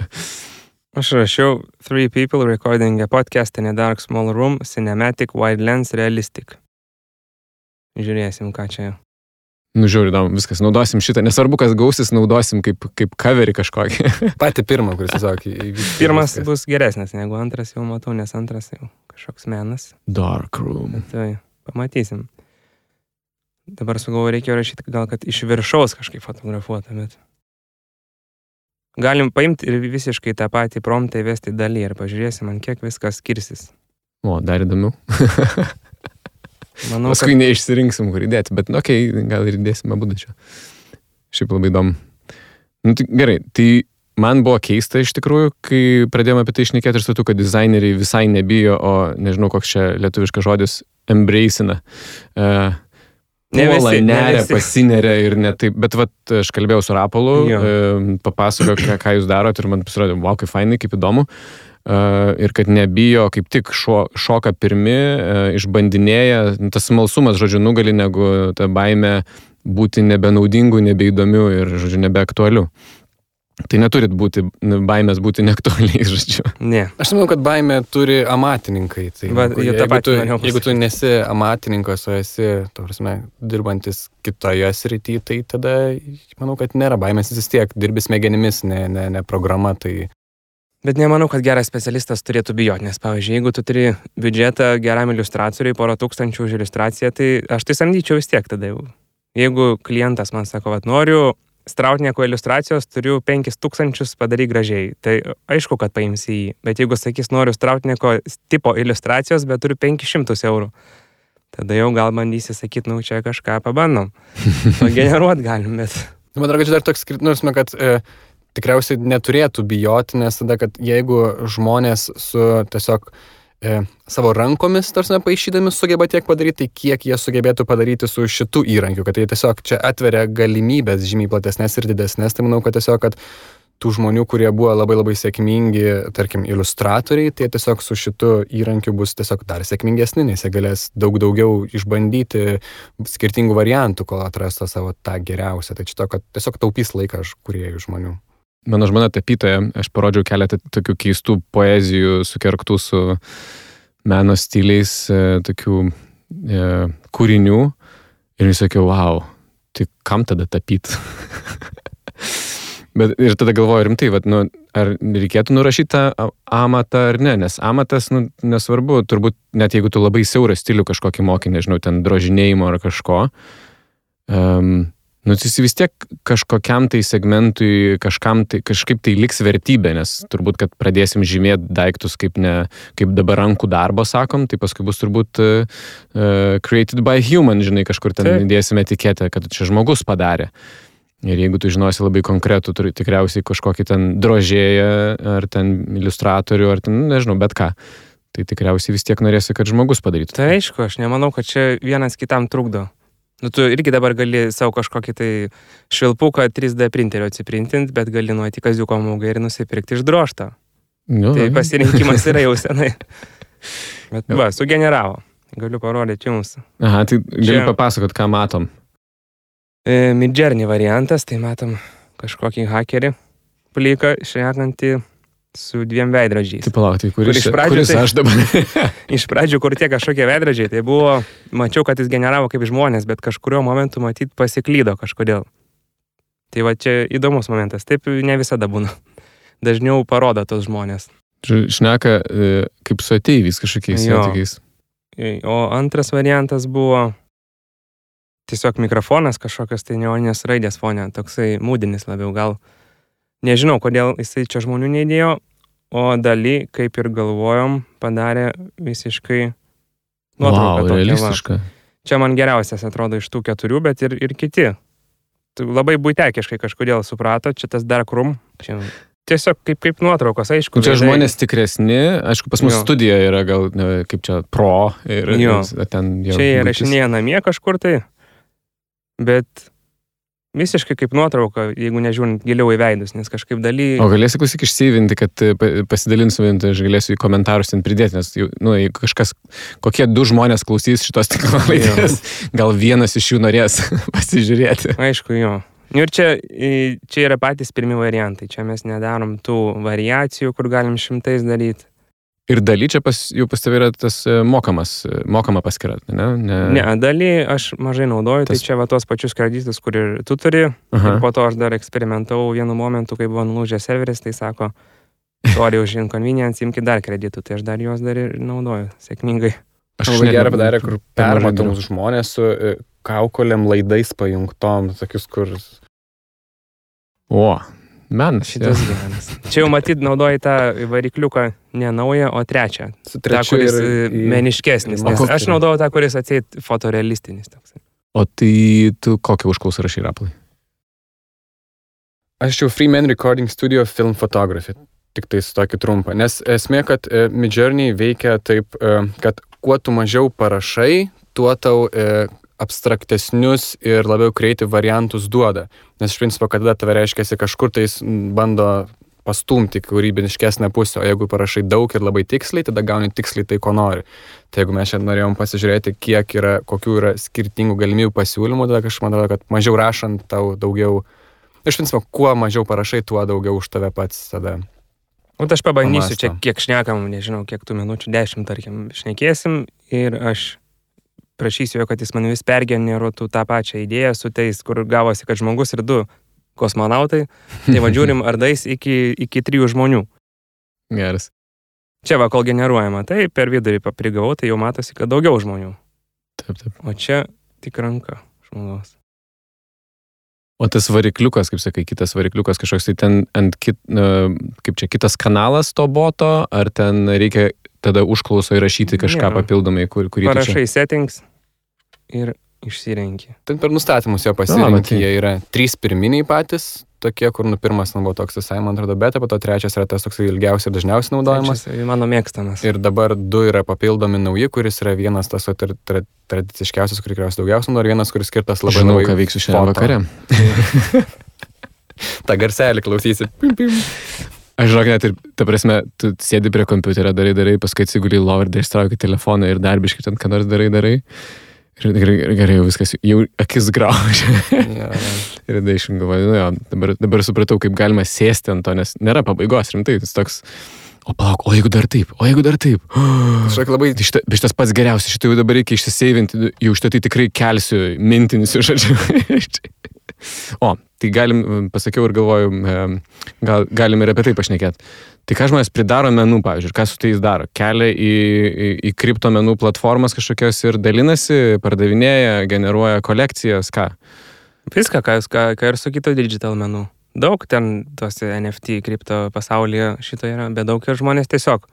Aš rašiau Three people recording a podcast in a dark small room, cinematic, wide lens, realistic. Žiūrėsim, ką čia. Nu, žiūrėjau, įdomu, viskas, naudosim šitą, nesvarbu, kas gausis, naudosim kaip, kaip coverį kažkokį. Pati pirmą, kuris tiesiog įvyks. Pirmas viskas. bus geresnis negu antras, jau matau, nes antras jau kažkoks menas. Dark room. Tai pamatysim. Dabar sugalvoju, reikėjo rašyti gal, kad iš viršaus kažkaip fotografuota, bet... Galim paimti ir visiškai tą patį promptą įvesti dalį ir pažiūrėsim, ant kiek viskas skirsis. O, dar įdomiau. Manau, Paskui kad... neišsirinksim, kur įdėti, bet, nu, okei, okay, gal ir įdėsim abu čia. Šiaip labai įdomu. Nu, tai, gerai, tai man buvo keista iš tikrųjų, kai pradėjome apie tai išnekėti ir satu, kad dizaineriai visai nebijo, o nežinau, koks čia lietuviškas žodis, embracina. Uh, Ne visi, neria, ne pasineria ir ne taip. Bet vat, aš kalbėjau su Rapolu, e, papasakoju, ką, ką jūs darote ir man pasirodė, wow, kaip fainai, kaip įdomu. E, ir kad nebijo, kaip tik šo, šoka pirmi, išbandinėja, tas smalsumas, žodžiu, nugali negu ta baime būti nebenaudingu, nebeįdomiu ir, žodžiu, nebeaktualiu. Tai neturit būti, baimės būti neaktualiai, žodžiu. Ne. Aš manau, kad baimė turi amatininkai. Tai, Va, jeigu, jeigu, tu, jeigu tu nesi amatininkas, o esi, prasme, dirbantis kitoje srityje, tai tada, manau, kad nėra baimės, vis tiek dirbi smegenimis, ne, ne, ne programa. Tai... Bet nemanau, kad geras specialistas turėtų bijoti, nes, pavyzdžiui, jeigu tu turi biudžetą geram iliustratoriui, porą tūkstančių už iliustraciją, tai aš tai samdyčiau vis tiek tada jau. Jeigu klientas man sako, kad noriu Strautnieko iliustracijos turiu 5000 padaryk gražiai. Tai aišku, kad paimsi jį. Bet jeigu sakys, noriu Strautnieko tipo iliustracijos, bet turiu 500 eurų. Tada jau gal bandysi sakyti, nu čia kažką pabandom. Generuot galim, bet. Man atrodo, kad čia dar toks skirtumas, kad e, tikriausiai neturėtų bijoti, nes tada, kad jeigu žmonės su tiesiog e, savo rankomis, tarsi paaišydami, sugeba tiek padaryti, tai kiek jie sugebėtų padaryti su šitu įrankiu, kad tai tiesiog čia atveria galimybės žymiai platesnės ir didesnės. Tai manau, kad tiesiog, kad tų žmonių, kurie buvo labai labai sėkmingi, tarkim, iliustratoriai, tai tiesiog su šitu įrankiu bus tiesiog dar sėkmingesni, nes jie galės daug daugiau išbandyti skirtingų variantų, kol atras savo tą geriausią. Tai čia to, kad tiesiog taupys laiką kuriejų žmonių. Mano žmona tapytoja, aš parodžiau keletą tokių keistų poezijų sukerktų su meno stiliais, e, tokių e, kūrinių. Ir jis sakiau, wow, tai kam tada tapyti? Bet ir tada galvoju rimtai, vat, nu, ar reikėtų nurašyti tą amatą ar ne, nes amatas, nu, nesvarbu, turbūt net jeigu tu labai siaurą stilių kažkokį mokį, nežinau, ten drožinėjimo ar kažko, um, Nu, tai jis vis tiek kažkokiam tai segmentui, kažkam tai kažkaip tai liks vertybė, nes turbūt, kad pradėsim žymėti daiktus kaip, ne, kaip dabar rankų darbo, sakom, tai paskui bus turbūt uh, created by human, žinai, kažkur ten Taip. dėsime etiketę, kad čia žmogus padarė. Ir jeigu tu žinosi labai konkretų, turi tikriausiai kažkokį ten drožėją, ar ten iliustratorių, ar ten, nežinau, bet ką. Tai tikriausiai vis tiek norėsi, kad žmogus padarytų. Tai aišku, aš nemanau, kad čia vienas kitam trukdo. Nu, tu irgi dabar gali savo kažkokį tai švilpuką 3D printerio atsiprintinti, bet gali nuoti kaziuko mūgą ir nusipirkti išdroštą. Nu, Tai pasirinkimas yra jau senai. Bet va, sugeneravo. Galiu parodyti jums. Aha, tai gali Čia- papasakot, ką matom. E, Midjourney variantas, tai matom kažkokį hakerį pliką šnekantį su dviem veidrodžiais. Tai palauk, tai kuris, Kur iš pradžių kuris tai- aš dabar? Iš pradžių, kur tie kažkokie veidrodžiai, tai buvo, mačiau, kad jis generavo kaip žmonės, bet kažkurio momentu matyt pasiklydo kažkodėl. Tai va čia įdomus momentas, taip ne visada būna. Dažniau parodo tos žmonės. Šneka e, kaip su ateiviais kažkokiais santykiais. E, O antras variantas buvo tiesiog mikrofonas kažkokios tai neoninės raidės fone, toksai mūdinis labiau gal. Nežinau, kodėl jisai čia žmonių neįdėjo, o daly, kaip ir galvojom, padarė visiškai nuotrauką. Wow, tokią va. realistiška. Čia man geriausias atrodo iš tų keturių, bet ir, ir kiti. Labai būtekiškai kažkodėl suprato, čia tas dark room. Čia tiesiog kaip, kaip nuotraukos, aišku. Nu, Čia veidai- žmonės tikresni, aišku, pas mus Jo. studija yra gal, ne, kaip čia, pro ir, Jo. ten jau. Čia jie rašinėja namie kažkur tai, bet visiškai kaip nuotrauka, jeigu nežiūrint giliau į veidus, nes kažkaip daly... O galėsi klausyk išseivinti, kad e, pa- pasidalinsiu, aš galėsiu į komentarus ten pridėti, nes, nu, kažkas, kokie du žmonės klausys šitos tinklalaidės, gal vienas iš jų norės pasižiūrėti. Aišku, jo. Nu Ir čia, čia yra patys pirmi variantai. Čia mes nedarom tų variacijų, kur galim šimtais daryti. Ir daly čia pas, jau pas tavai yra tas e, mokamas, e, mokama paskira, ne? Ne. Ne, daly aš mažai naudoju, Tas- tai čia va tos pačius kreditus, kur ir tu turi. Aha. Ir po to aš dar eksperimentavau vienu momentu, kai buvo nulūžęs serveris, tai sako, sorry už inconvenience, imkite dar kreditų, tai aš dar juos dar ir naudoju sėkmingai. Aš Labai gerai padarė, kur permatomus žmonės su e, kaukolėm laidais pajungtom, tokius, kur... O, menas. Šitas geras. Čia jau matyt naudoji tą varikliuką ne naują, o trečią. Su Ta, trečiu kuris ir e, į- meniškesnis. Nes aš naudoju tą, kuris atseit fotorealistinis. Toks. O tai tu kokią užklausą rašai raplai? Aš jau Free Man Recording Studio Film Photography. Tik tai su tokį trumpą. Nes esmė, kad e, Midjourney veikia taip, e, kad kuo tu mažiau parašai, tuo tau abstraktesnius ir labiau creative variantus duoda. Nes iš principo, kada tave reiškia kažkur tais m, bando pastumti kūrybiniškesnę pusę, o jeigu parašai daug ir labai tiksliai, tada gauni tiksliai tai, ko nori. Tai jeigu mes šiandien norėjom pasižiūrėti, kiek yra, kokių yra skirtingų galimybių pasiūlymų, tada aš manau, kad mažiau rašant tau daugiau Iš principo, kuo mažiau parašai, tuo daugiau už tave pats tada. O aš pabandysiu čia, Pamąsto. kiek šnekam, nežinau, kiek tų minučių, dešimt, tarkim, šnekėsim ir aš prašysiu jo, kad jis man vis pergeneruotų tą pačią idėją su tais, kur gavosi, kad žmogus ir du kosmonautai. Tai vadžiūrim, ar dais iki, iki trijų žmonių. Geras. Čia va, kol generuojama, tai per vidurį paprigavau, tai jau matosi, kad daugiau žmonių. Taip, taip. O čia tik ranka žmogaus. O tas varikliukas, kaip sakai, kitas varikliukas kažkoks tai ten ant kit, kaip čia kitas kanalas to boto, ar ten reikia tada užklauso įrašyti kažką Ne. papildomai, kur, kurį. Parašai settings ir išsirenki. Ten per nustatymus jo pasirinkti, jie yra trys pirminiai patys, tokie, kur nu pirmas ten buvo toks visai, man atrodo, beta, po to trečias yra tas toks ilgiausiai ir dažniausiai naudojamas. Čia mano mėgstamas. Ir dabar du yra papildomi nauji, kuris yra vienas tas tra, tra, tradiciškiausias, kur tikriausiai daugiausiai nori, vienas, kuris skirtas labai Žinau, labai ką veiksiu šiandien vakare. tą garselį klausysi. Pim, pim. Aš žinok, net ir, ta prasme, tu sėdi prie kompiuterio, darai, darai, paskui atsiguli į lovą ir dar ištrauki telefoną ir darbiškai ten ką nors darai, darai. Ir gerai, gerai, jau viskas, jau akis graužia. Ja, ja. ir tada išgalvoju, nu jo, dabar, dabar supratau, kaip galima sėsti ant to, nes nėra pabaigos, rimtai, tas toks, o palauk, o jeigu dar taip, o jeigu dar taip. Kažkaip labai Tai šita, šitas pats geriausias, šitą jau dabar reikia išsiseivinti, jau šitą tai tikrai kelsiu mintinis, žodžiu. o, tai galim, pasakiau ir galvoju, em, gal, galim ir apie tai pašnekėti. Tai ką žmonės pridaro menų, pavyzdžiui, ir ką su tais daro? Kelia į, į, į kripto menų platformas kažkokios ir dalinasi, pardavinėja, generuoja kolekcijas, ką? Viską, ką, ką, ką ir su kitų digital menų. Daug ten tuose NFT kripto pasaulyje šito yra, bet daug ir žmonės tiesiog,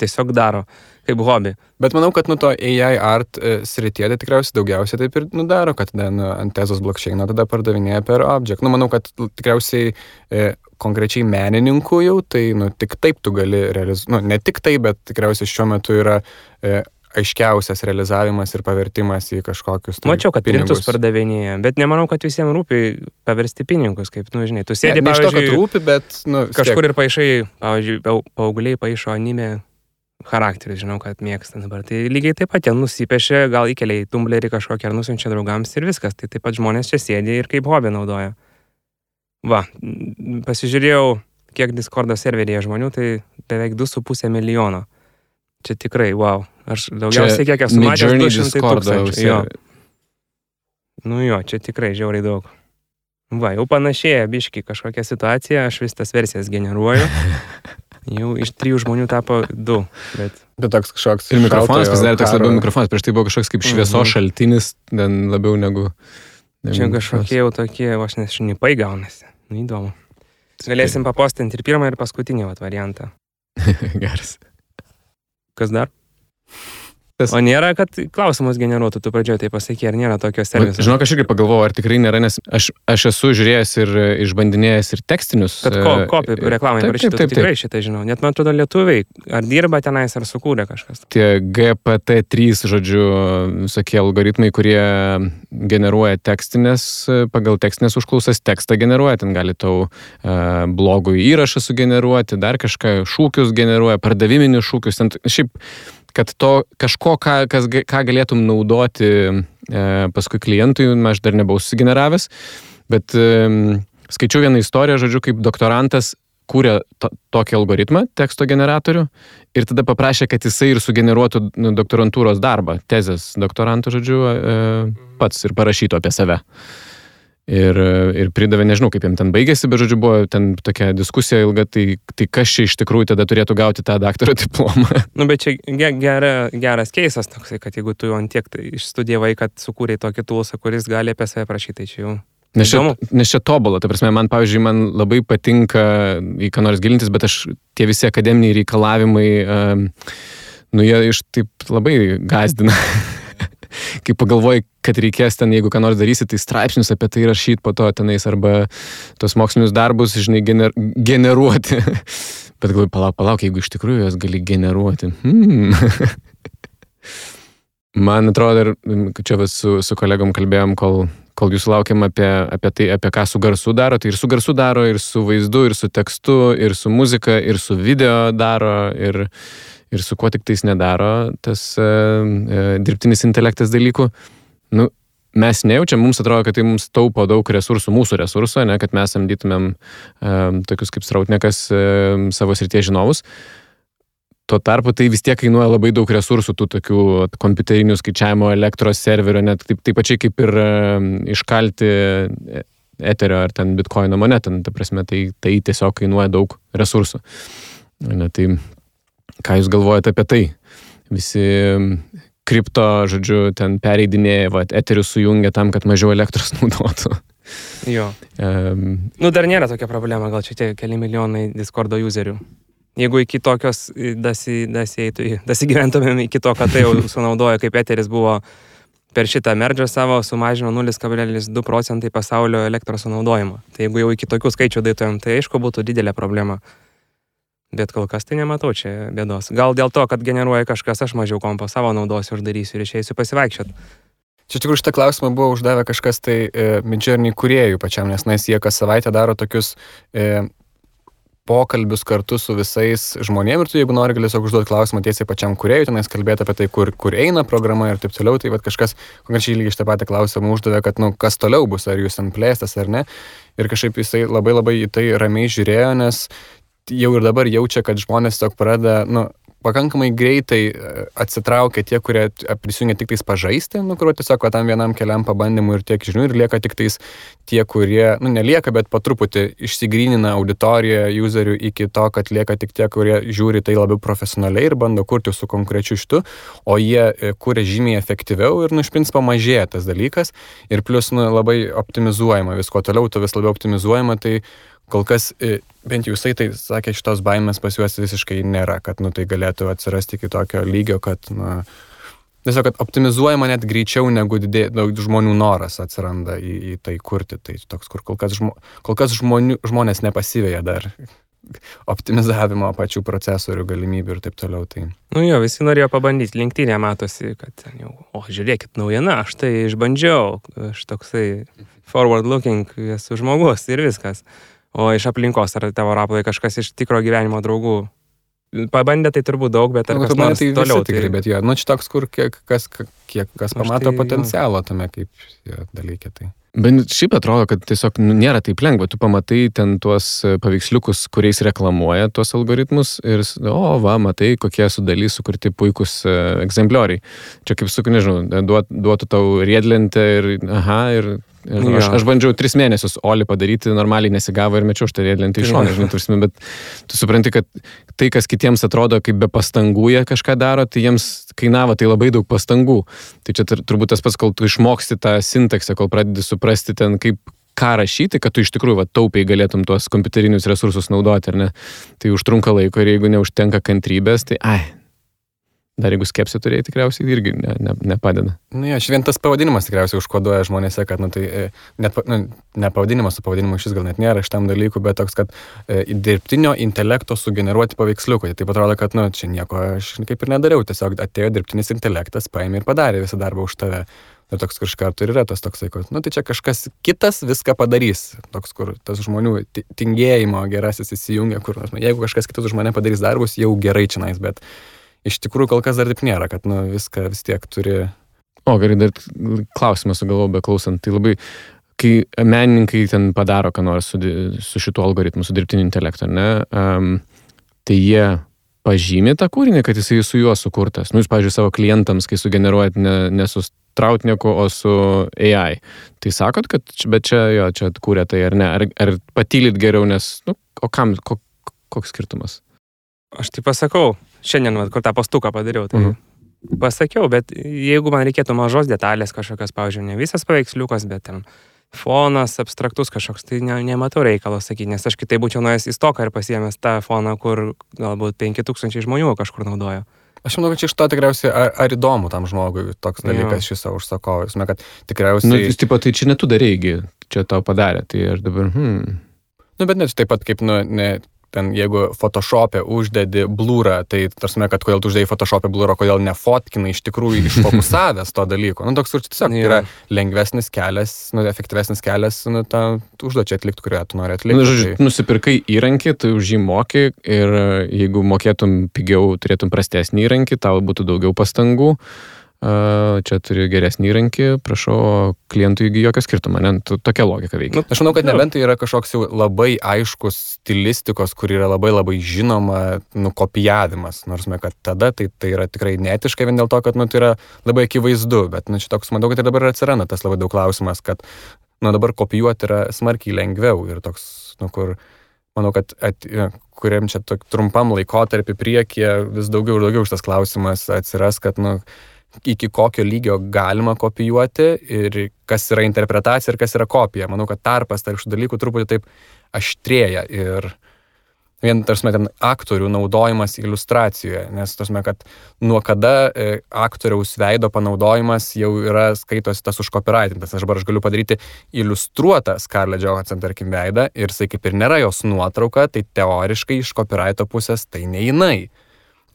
tiesiog daro, kaip hobi. Bet manau, kad nu to AI art e, srityje tai tikriausiai daugiausiai taip ir nudaro, kad tada nu, ant tezos blockchain tada pardavinėja per object. Nu, manau, kad tikriausiai e, konkrečiai menininkų jau, tai nu, tik taip tu gali realizuoti, nu, ne tik taip, bet tikriausiai šiuo metu yra e, aiškiausias realizavimas ir pavertimas į kažkokius... Tai Mačiau, kad pinigus pardavinėja, bet nemanau, kad visiems rūpi paversti pinigus, kaip, nu, žinai, tu sėdi, ne, ne iš to, kad rūpi, bet, nu, kažkur ir paaišai, pavyzdžiui, paaugliai paaišo anime charakteris, žinau, kad mėgsta dabar. Tai lygiai taip pat jie nusipešė, gal įkelia į tumblerį kažkokią ar nusinčia draugams ir viskas. Tai taip pat žmonės čia sėdi ir kaip hobį naudoja. Va, pasižiūrėjau, kiek Discordo serveryje žmonių, tai beveik 2,5 milijono. Čia tikrai, wow. Aš daugiausiai kiek esu matęs 200 tūkstančių. Jo. Nu jo, čia tikrai žiauriai daug. Va, jau panašėja biški kažkokia situacija, aš vis tas versijas generuoju. Jau iš trijų žmonių tapo du. Bet, bet toks kažkoks. Ir mikrofonas pasidarė toks labiau mikrofonas, prieš tai buvo kažkoks kaip švieso mhm. šaltinis, ten labiau negu... negu Čia kažkokie jau tokie, aš nes šnipai gaunasi. Nu, įdomu. Galėsim papostinti ir pirmą, ir paskutinį vat, variantą. Geras. Kas dar? Tas... O nėra, kad klausimus generuotų, tu pradžioje tai pasakė, ar nėra tokio serviso? Žinok, aš irgi pagalvojau, ar tikrai nėra, nes aš, aš esu žiūrėjęs ir išbandinėjęs ir tekstinius. Kad ko, kopį reklamai parašytų, taip, taip, tikrai taip. šitą žinau. Net man atrodo lietuviai, ar dirba tenais, ar sukūrė kažkas. Tie GPT-3, žodžiu, visokie algoritmai, kurie generuoja tekstinės, pagal tekstinės užklausas tekstą generuoja, ten gali tau blogų įrašą sugeneruoti, dar kažką, šūkius generuoja, pardaviminius šūkius. Ten, šiaip kad to kažko, ką, kas, ką galėtum naudoti e, paskui klientui, aš dar nebuvau sugeneravęs, bet e, skaičiau vieną istoriją, žodžiu, kaip doktorantas kūrė to, tokį algoritmą, teksto generatorių, ir tada paprašė, kad jisai ir sugeneruotų nu, doktorantūros darbą, tezės doktorantų, žodžiu, e, pats ir parašytų apie save. Ir, ir pridavė, nežinau, kaip jam ten baigėsi, bet žodžiu, buvo ten tokia diskusija ilga, tai, tai kas čia iš tikrųjų tada turėtų gauti tą daktaro diplomą. Nu, bet čia gera, geras keisas toksai, kad jeigu tu ant tiek tai išstudijavai, kad sukūrei tokį tulsą, kuris gali apie save prašyti, tai čia jau. Nes čia, nes čia tobulą, ta prasme, man, pavyzdžiui, man labai patinka į ką nors gilintis, bet aš tie visi akademiniai reikalavimai, um, nu jie iš taip labai gazdina. kai pagalvoji, kad reikės ten, jeigu ką nors darysi, tai straipsnius apie tai rašyti po to tenais arba tos mokslinius darbus, žinai, gener generuoti. Bet galvoju, palauk, palauk, jeigu iš tikrųjų jas gali generuoti. Hmm. Man atrodo, ir čia vis su, su kolegom kalbėjom, kol, kol jūs laukiam apie, apie tai, apie ką su garsu daro, tai ir su garsu daro, ir su vaizdu, ir su tekstu, ir su muzika, ir su video daro, ir, ir su kuo tik tais nedaro tas e, e, dirbtinis intelektas dalykų, nu, mes nejaučiam, mums atrodo, kad tai mums taupo daug resursų, mūsų resursų, ne, kad mes samdytumėm e, tokius kaip strautnekas e, savo srities žinovus. Tuo tarpu tai vis tiek kainuoja labai daug resursų, tų tokių kompiuterinių skaičiavimo elektros serverio, net taip, taip pačiai kaip ir e, iškalti eterio ar ten bitkoino monetą, ta prasme, tai, tai tiesiog kainuoja daug resursų. Ne, tai Ką Jūs galvojate apie tai? Visi kripto, žodžiu, ten pereidinėja, va, eterius sujungia tam, kad mažiau elektros naudotų. Jo. Um, nu, dar nėra tokia problema, gal čia tie keli milijonai Discordo userių. Jeigu iki tokios dasigyventumėm dasi iki to, kad tai jau sunaudoja, kaip eteris buvo per šitą merdžą savo, sumažino 0,2 procentai pasaulio elektros sunaudojimo. Tai jeigu jau iki tokių skaičių daitumėm, tai aišku būtų didelė problema. Bet kol kas tai nematau čia bėdos. Gal dėl to, kad generuoja kažkas, aš mažiau kompo savo naudosiu, uždarysiu ir išeisiu pasivaikščioti. Čia tikrųjų šitą klausimą buvo uždavę kažkas tai e, Midjourney kuriejų pačiam, nes nes jie kas savaitę daro tokius e, pokalbius kartu su visais žmonėmis ir tu, jeigu nori, gali tiesiog užduoti klausimą tiesiai pačiam kuriejui, tenais kalbėti apie tai, kur, kur eina programa ir taip toliau. Tai vad kažkas konkrečiai lygiai šitą patį klausimą uždavė, kad, nu, kas toliau bus, ar jūs ten plėstas ar ne. Ir kažkaip jisai labai labai į tai ramiai žiūrėjo, nes jau ir dabar jaučia, kad žmonės tiesiog pradeda, nu, pakankamai greitai e, atsitraukia tie, kurie prisijungia tik tais pažaisti, nu, kur tiesiog va, tam vienam keliam pabandymui ir tiek žinių ir lieka tik tais tie, kurie, nu, nelieka, bet po truputį išsigrynina auditoriją userių iki to, kad lieka tik tie, kurie žiūri tai labiau profesionaliai ir bando kurti su konkrečiu šitu, o jie e, kuria žymiai efektyviau ir, nu, iš principo mažėja tas dalykas. Ir plus, nu, labai optimizuojama, visko toliau tu vis labiau optimizuojama, tai kol kas, e, bent jau jisai tai sakė, šitos baimės pas juos visiškai nėra, kad nu, tai galėtų atsirasti iki tokio lygio, kad na, tiesiog, kad optimizuojama net greičiau negu didė, daug žmonių noras atsiranda į, į tai kurti. Tai toks, kur kol kas, žmo, kol kas žmonių, žmonės nepasivėja dar optimizavimo pačių procesorių galimybių ir taip toliau. Tai... Nu jo, visi norėjo pabandyti, linktinė matosi, kad ten jau, o žiūrėkit, naujiena, aš tai išbandžiau, aš toksai forward looking, esu žmogus ir viskas. O iš aplinkos, ar tavo rapolai kažkas iš tikro gyvenimo draugų Pabandė tai turbūt daug, bet ar Nu, kas pas mane nors tai toliau. tikrai, bet jo, nu čia toks, kur kiek kas, kiek kas pamato tai, potencialo tame kaip jo, dalyke. Tai. Bet šiaip atrodo, kad tiesiog nu, nėra taip lengva. Tu pamatai ten tuos e, paveiksliukus, kuriais reklamuoja tuos algoritmus ir, o, va, matai, kokie su daly sukurti puikūs e, egzemplioriai. Čia kaip su, nežinau, duot, duotų tau riedlentę ir, aha, ir... Jo. aš, aš bandžiau tris mėnesius Oli padaryti, normaliai nesigavo ir mečiau šitą riedlentę iš šono, žinai, tursim, bet tu supranti, kad tai, kas kitiems atrodo kaip be pastangų jie kažką daro, tai jiems kainavo tai labai daug pastangų. Tai čia tur- turbūt tas pats, kol tu išmoksti tą sintaksę, kol pradedi suprasti ten, kaip ką rašyti, kad tu iš tikrųjų va, taupiai galėtum tuos kompiuterinius resursus naudoti, ar ne? Tai užtrunka laiko ir jeigu neužtenka kantrybės, tai ai. Dar jeigu skepsi turėjai, tikriausiai irgi ne, ne, nepadeda. Nu, jo, aš vien tas pavadinimas tikriausiai užkoduoja žmonėse, kad, nu, tai e, net, nu, ne pavadinimas, su pavadinimu šis gal net nėra šitam dalykui, bet toks, kad e, dirbtinio intelekto sugeneruoti paveiksliukai. Tai atrodo, kad, nu, čia nieko aš kaip ir nedariau, tiesiog atėjo dirbtinis intelektas, paėmė ir padarė visą darbą už tave. Tai toks kažkart ir yra tas toksai, kad, nu, tai čia kažkas kitas viską padarys. Toks, kur tas žmonių ti- tingėjimo gerasis įsijungia, kur, nu, jeigu kažkas kitas už mane padarys darbus, jau gerai čia nais, bet iš tikrųjų kol kas dar taip nėra, kad, nu, viską vis tiek turi O, gerai, dar klausimą sugalvojau beklausant. Tai labai, kai menininkai ten padaro, ką nors su, su šituo algoritmu, su dirbtiniu intelektu, ne, um, tai jie pažymė tą kūrinį, kad jisai su juo sukurtas. Nu, jūs, pavyzdžiui, savo klientams, kai sugeneruojat ne, ne su Trautnieku, o su AI. Tai sakot, kad čia, bet čia, jo, čia kūrė tai ar ne? Ar, ar patylit geriau, nes, nu, o kam, ko, koks skirtumas? Aš tai pasakau, šiandien, kur tą pastuką padariau, tai Mhm. pasakiau, bet jeigu man reikėtų mažos detalės kažkokios, pavyzdžiui, ne visas paveiksliukas, bet ten fonas abstraktus kažkoks, tai ne, nematau reikalo sakyti, nes aš kitai būčiau nuėjęs į stoką ir pasiemęs tą foną, kur galbūt 5000 žmonių kažkur naudojo. Aš manau, kad čia iš to tikriausiai ar, ar įdomu tam žmogui toks dalykas šis savo užsakovas. Žinau, kad Nu, tikriausiai... jūs tipo, tai čia netu darėjai, čia tau padarė, tai aš dabar, hmm. Nu, bet net taip pat kaip, nu, ne, ten, jeigu Photoshop'e uždedi blūrą, tai tarsi, kad kodėl tu uždėjai Photoshop'e blūrą, kodėl nefotkinai iš tikrųjų išfokusavęs to dalyko. Nu, toks tiesiog yra lengvesnis kelias, nu, efektyvesnis kelias, nu, tą užduočią atlikti, kurią tu nori atlikti. Na, žodžiu, nusipirkai įrankį, tu už jį moki ir jeigu mokėtum pigiau, turėtum prastesnį įrankį, tau būtų daugiau pastangų. Čia turi geresnį įrankį, prašau, klientui jokio skirtumo, ne? Tu- Tokia logika veikia. Nu, Aš manau, kad nebent tai yra kažkoks jau labai aiškus stilistikos, kur yra labai labai žinoma nukopijavimas. Nors mes, kad tada tai, tai yra tikrai netiška vien dėl to, kad nu, tai yra labai akivaizdu. Bet nu, čia toks, manau, kad ir dabar atsiranda tas labai daug klausimas, kad nu, dabar kopijuoti yra smarkiai lengviau ir toks, nu, kur, manau, kad at, ja, kuriam čia trumpam laikotarpį priekyje vis daugiau ir daugiau šitas klausimas atsiras, kad, nu, iki kokio lygio galima kopijuoti ir kas yra interpretacija ir kas yra kopija. Manau, kad tarpas tarp šių dalykų truputį taip aštrėja ir vien, tarsi, ten aktorių naudojimas iliustracijoje, nes, tarsi, kad nuo kada e, aktoriaus veido panaudojimas jau yra skaitosi tas užkopiraitintas. Aš dabar aš galiu padaryti iliustruotą Scarlett Johansson, tarkim, veidą ir jisai kaip ir nėra jos nuotrauka, tai teoriškai iš kopiraito pusės tai ne jinai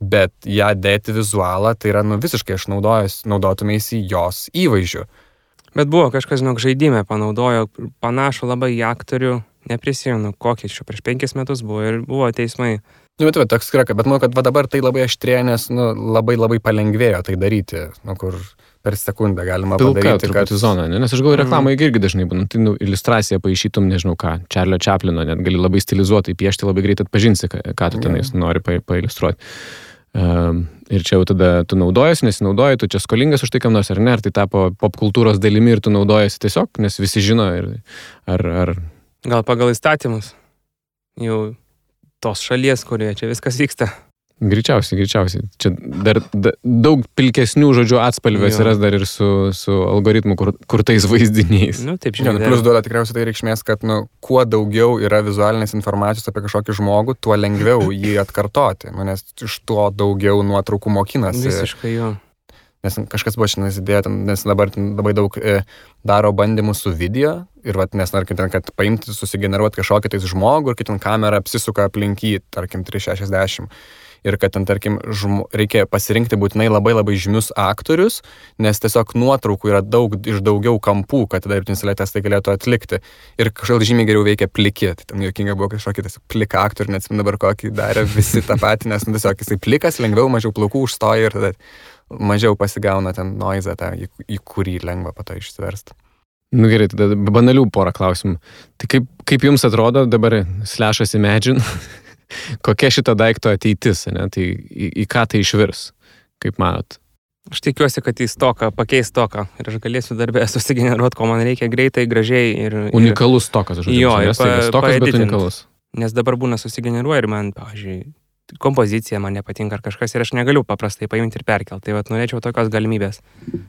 bet ją dėti vizualą, tai yra nu, visiškai aš naudotumėsi jos įvaizdžiu. Bet buvo kažkas, žinok, žaidime panaudojo panašų labai į aktorių, neprisimenu, kokį čia prieš penkis metus buvo ir buvo teismai. Nu, bet, va, toks yra, bet manau, kad va, dabar tai labai aštrėja, nes nu, labai labai palengvėjo tai daryti, nu, kur per sekundę galima Pilka padaryti, truputį zona, ne? nes aš galvoju, Mhm. reklamai irgi dažnai būna, tai nu, iliustraciją paaišytum, nežinau ką, Čarlio Čaplino, net gali labai stilizuotai piešti, labai greit atpažinsi, ką, tu tenais nori pa, pailiustruoti. Um, ir čia jau tada tu naudojasi, nesinaudoji, tu čia skolingas už tai kam nors ar ne, ar tai tapo popkultūros dalimi ir tu naudojasi tiesiog, nes visi žino ir ar, ar Gal pagal įstatymus. Jau tos šalies, kurioje čia viskas vyksta. Greičiausiai, greičiausiai. Čia dar da, daug pilkesnių žodžių atspalvių Jo. atsiras dar ir su, su algoritmu kur, kurtais vaizdiniais. Nu, taip, dar- plus duoda tikriausiai tai reikšmės, kad nu, kuo daugiau yra vizualinės informacijos apie kažkokį žmogų, tuo lengviau jį atkartoti, nu, nes iš to daugiau nuotraukų mokinasi. Visiškai jo. Nes kažkas buvo šiandien įsidėjo, ten, nes dabar labai daug e, daro bandymų su video ir, vat, nes, tarkim, ten, kad paimti, susigeneruoti kažkokį tais žmogų ir kitin kamera apsisuka aplink jį, tarkim, 360 ir kad ten, tarkim, žmo, reikia pasirinkti būtinai labai labai žymius aktorius, nes tiesiog nuotraukų yra daug iš daugiau kampų, kad tada dirbtinis intelektas tai galėtų atlikti. Ir kažkaip žymiai geriau veikia plikė. Tai ten jokinga buvo kažkokį tiesiog pliką aktorių, neatsimenu dabar kokį darė visi tą patį, nes nu, tiesiog jisai plikas, lengviau, mažiau plaukų užstoja ir tada mažiau pasigauna ten noizą, tą, į, į kurį lengva pato išsiversti. Nu gerai, tada banalių porą klausimų. Tai kaip, kaip jums atrodo dabar slešas Imagine, kokia šito daikto ateitis, ne? tai į, į ką tai išvirs, kaip manot? Aš tikiuosi, kad į stoką pakeis stoką ir aš galėsiu darbę susigeneruoti, ko man reikia greitai, gražiai ir... Unikalus stokas, žodžiu. Jo, ne ir staiga pa- stokas, bet unikalus. Nes dabar būna susigeneruoja ir man, pavyzdžiui, kompozicija man nepatinka ar kažkas ir aš negaliu paprastai paimti ir perkelti. Tai vat norėčiau tokios galimybės.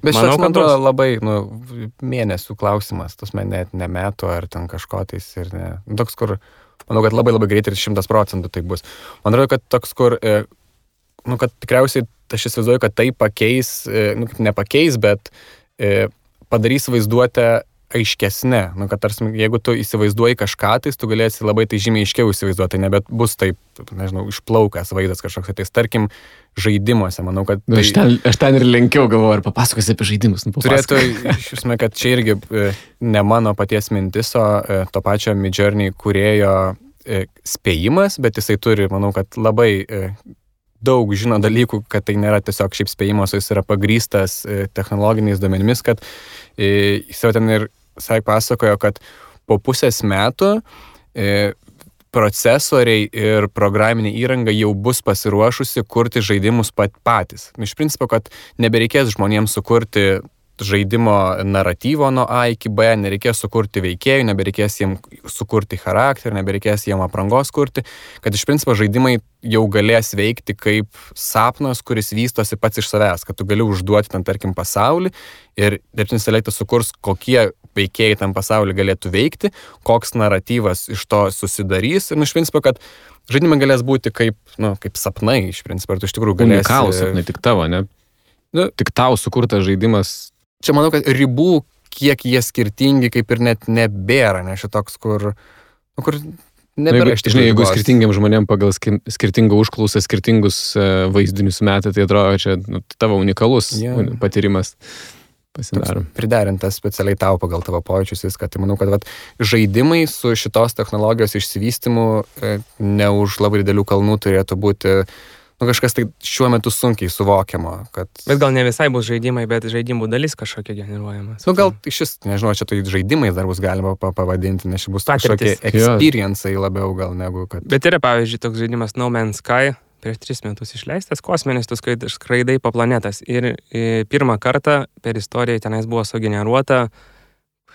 Bet Manau, kad atrodo, labai, nu, mėnesių klausimas, tas man net ne metų ar ten kažko tais ir ne. Toks, kur, manau, kad labai labai greitai ir šimtas procentų tai bus. Man atrodo, kad toks, kur, e, nu, kad tikriausiai aš įsivaizduoju, kad tai pakeis, e, nu, nepakeis, bet e, padarys vaizduotę aiškesnė. Nu, kad tarsi, jeigu tu įsivaizduoji kažką, tai tu galėsi labai tai žymiai aiškiau įsivaizduoti, tai nebet bus taip, nežinau, išplaukęs vaizdas kažkoks. Tai tarkim, žaidimuose, manau, kad... Nu, Tai, aš, ten, aš ten ir lenkiau galvoju, ar papasakosi apie žaidimus. Nu, Turėtų, iš esmės, kad čia irgi e, ne mano paties mintis, o e, to pačio Midjourney kurėjo e, spėjimas, bet jisai turi, manau, kad labai daug žino dalykų, kad tai nėra tiesiog šiaip spėjimas, jis yra pagrystas technologiniais duomenimis, kad jis jau ten ir, sakė, pasakojo, kad po pusės metų e, procesoriai ir programinė įranga jau bus pasiruošusi kurti žaidimus pat patys. Iš principo, kad nebereikės žmonėms sukurti žaidimo naratyvo nuo A iki B, nereikės sukurti veikėjų, nebereikės jiems sukurti charakterį, nebereikės jiems aprangos kurti, kad iš principo žaidimai jau galės veikti kaip sapnas, kuris vystosi pats iš savęs, kad tu gali užduoti ten, tarkim, pasaulį ir dirbtinis intelektas sukurs, kokie veikėjai tam pasaulyje galėtų veikti, koks naratyvas iš to susidarys ir nu, iš principo, kad žaidimai galės būti kaip, nu, kaip sapnai, iš principo, ir tu iš tikrųjų galėsi... Unikalus, ne tik tavo, ne? Nu, Tik tau sukurtas žaidimas. Čia manau, kad ribų, kiek jie skirtingi, kaip ir net nebėra, nes šitoks, kur, nu, kur Nu, nebėra jeigu, iš tikrųjų jeigu skirtingiam žmonėm pagal skirtingą užklausą, skirtingus e, vaizdinius metai, tai atrodo, čia nu, tavo unikalus yeah. patyrimas Toks pasidaro. priderintas specialiai tau pagal tavo pojūčius viską. Tai manau, kad vat, žaidimai su šitos technologijos išsivystimu e, ne už labai didelių kalnų turėtų būti nu, kažkas tai šiuo metu sunkiai suvokiamo. Kad, Bet gal ne visai bus žaidimai, bet žaidimų dalis kažkokia generuojama. nu, gal iš vis, nežinau, čia tai žaidimais dar bus galima pa- pavadinti, nes čia bus kažkokie Patirtis. Jo. experienceai labiau gal negu kad... Bet yra, pavyzdžiui, toks žaidimas No Man's Sky, prieš tris metus išleistas, kosminis, tu skraid- skraidai po planetas. Ir pirmą kartą per istoriją tenais buvo sugeneruota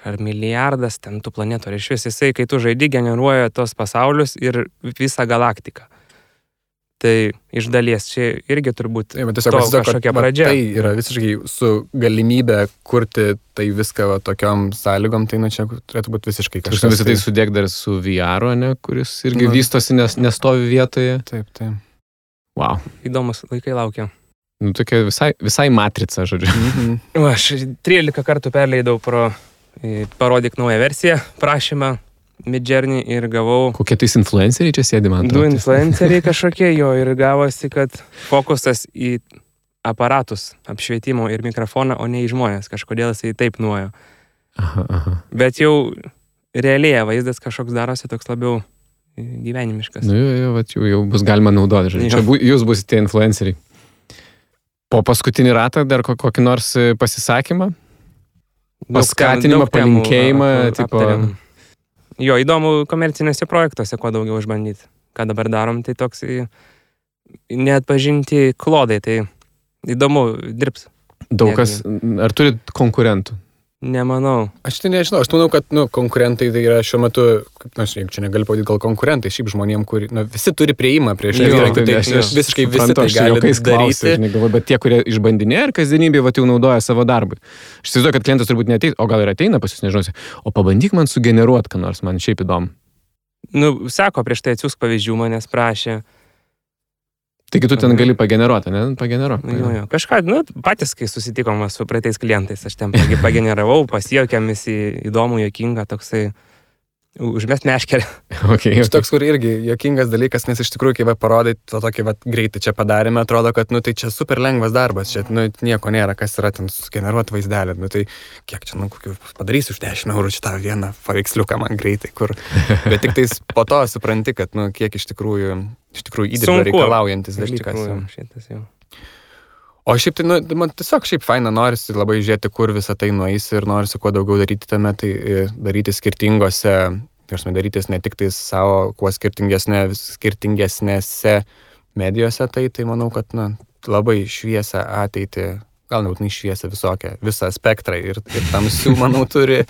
ar milijardas ten tų planetų. Ir iš vis jisai, kai tu žaidi, generuoja tos pasaulius ir visą galaktiką. Tai iš dalies čia irgi turbūt bet tiesiog to pasisako, kažkokia va, pradžia. Tai yra visiškai su galimybė kurti tai viską va, tokiom sąlygom, tai nu čia turėtų būti visiškai kažkas. visą tai sudėk dar su VR, ne, kuris irgi Nu. vystosi, nes nestovi vietoje. Taip, taip. Wow. įdomus laikai laukia. Nu, tokia visai, visai matrica, žodžiu. Mhm. Va, Aš 13 kartų perleidau pro parodyk naują versiją prašymą Midjourney ir gavau Kokie tais influenceriai čia sėdi, man du influenceriai kažkokie jo ir gavosi, kad fokusas į aparatus apšvietimo ir mikrofoną, o ne į žmonės. Kažkodėl jisai taip nuojo. Aha, aha. Bet jau realiai vaizdas kažkoks darosi toks labiau e, gyvenimiškas. Nu, jo, jo, va, jau, jau bus galima naudoti. Žodžiu. Čia bu, jūs busite influenceriai. Po paskutinį ratą dar ko- kokį nors e, pasisakymą? Paskatinimą, palinkėjimą, tipo- aptarėm. Jo, įdomu komercinėse projektuose, kuo daugiau išbandyti. Ką dabar darom, tai toks net pažinti klodai, tai įdomu dirbs. Daug kas. Ar turit konkurentų? Nemanau. Aš tai nežinau, aš manau, kad nu, konkurentai tai yra šiuo metu, kaip, na, aš čia negaliu pavadinti gal konkurentai, šiaip žmonėm, kur nu, visi turi prieimą prie šio Jo, įrankio, tai aš- aš visiškai visi tai gali juokais klausiu, daryti. Žinai, galvoju, bet tie, kurie išbandinėja ir kasdienybėje, va, jau naudoja savo darbui. Aš įsivaizduoju, kad klientas turbūt neteina, o gal ir ateina pas jūs, nežinau, o pabandyk man sugeneruoti, ką nors, man šiaip įdomu. Nu, sako, prieš tai atsiųsk pavyzdžių, manęs prašė. Taigi tu ten gali pageneruoti, ne? Pageneruoti. Jo, jo. Kažką, nu, patys, kai susitikom su praeitais klientais, aš ten pageneravau, pasijokėm visi įdomu, jokinga, toksai užmes meškerę. Okay, Čia toks, kur irgi jokingas dalykas, nes iš tikrųjų, kai va parodai to tokį va greitai čia padarėme, atrodo, kad, nu, tai čia super lengvas darbas, čia, nu, nieko nėra, kas yra ten sugeneruoti vaizdelį, nu, tai kiek čia, nu, kokių padarysiu už 10 eurų šitą vieną paveiksliuką man greitai, kur, bet tik tais po to supranti, kad, nu, kiek iš tikrųjų, iš tikrųjų įdirbio reikalaujantis Iš dalykas. jo. šitas jau. O šiaip tai, nu, man tiesiog šiaip faina, norisi labai žiūrėti, kur visą tai nueis ir norisi kuo daugiau daryti tame, tai e, daryti skirtingose, tarsi darytis ne tik tai savo, kuo skirtingesnė, skirtingesnėse medijose, tai, tai manau, kad, na, labai šviesą ateitį, gal nebūtinai šviesą visokią, visą spektrą ir, ir tamsių, manau, turi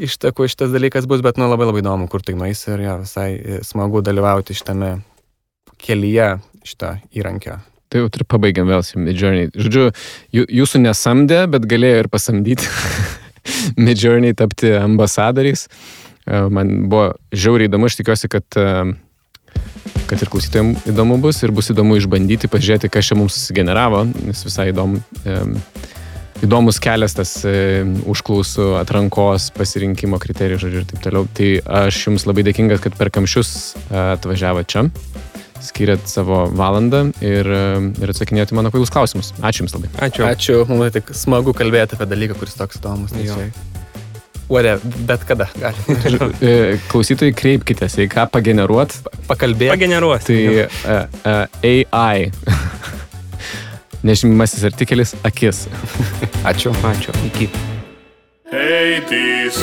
ištakų šitas dalykas bus, bet, nu, labai labai įdomu, kur tai nueis ir jo, visai e, smagu dalyvauti šitame kelyje šito įrankio. Tai jau turi pabaigiam vėl su Midjourney. Žodžiu, jū- jūsų nesamdė, bet galėjo ir pasamdyti Midjourney tapti ambasadoriais. E, Man buvo žiauriai įdomu, aš tikiuosi, kad, e, kad ir klausytojams įdomu bus ir bus įdomu išbandyti, pažiūrėti, kas čia mums susigeneravo, nes visai įdomu. e, Įdomus kelias tas e, užklausų atrankos pasirinkimo kriterijų, žodžiu, ir taip toliau. Tai aš jums labai dėkingas, kad per kamščius atvažiavo čia skiriat savo valandą ir, e, ir atsakinėjote mano kvailus klausimus. Ačiū Jums labai. Ačiū. Ačiū, mums tik smagu kalbėti apie dalyką, kuris toks įdomus. tai Whatever, bet kada gali. E, Klausytojai, kreipkitės, jei ką pageneruot, Pakalbėti. Pageneruosi. tai uh, uh, AI. Nežymimasis artikelis akis. Ačiū. Ačiū. Iki. Talks.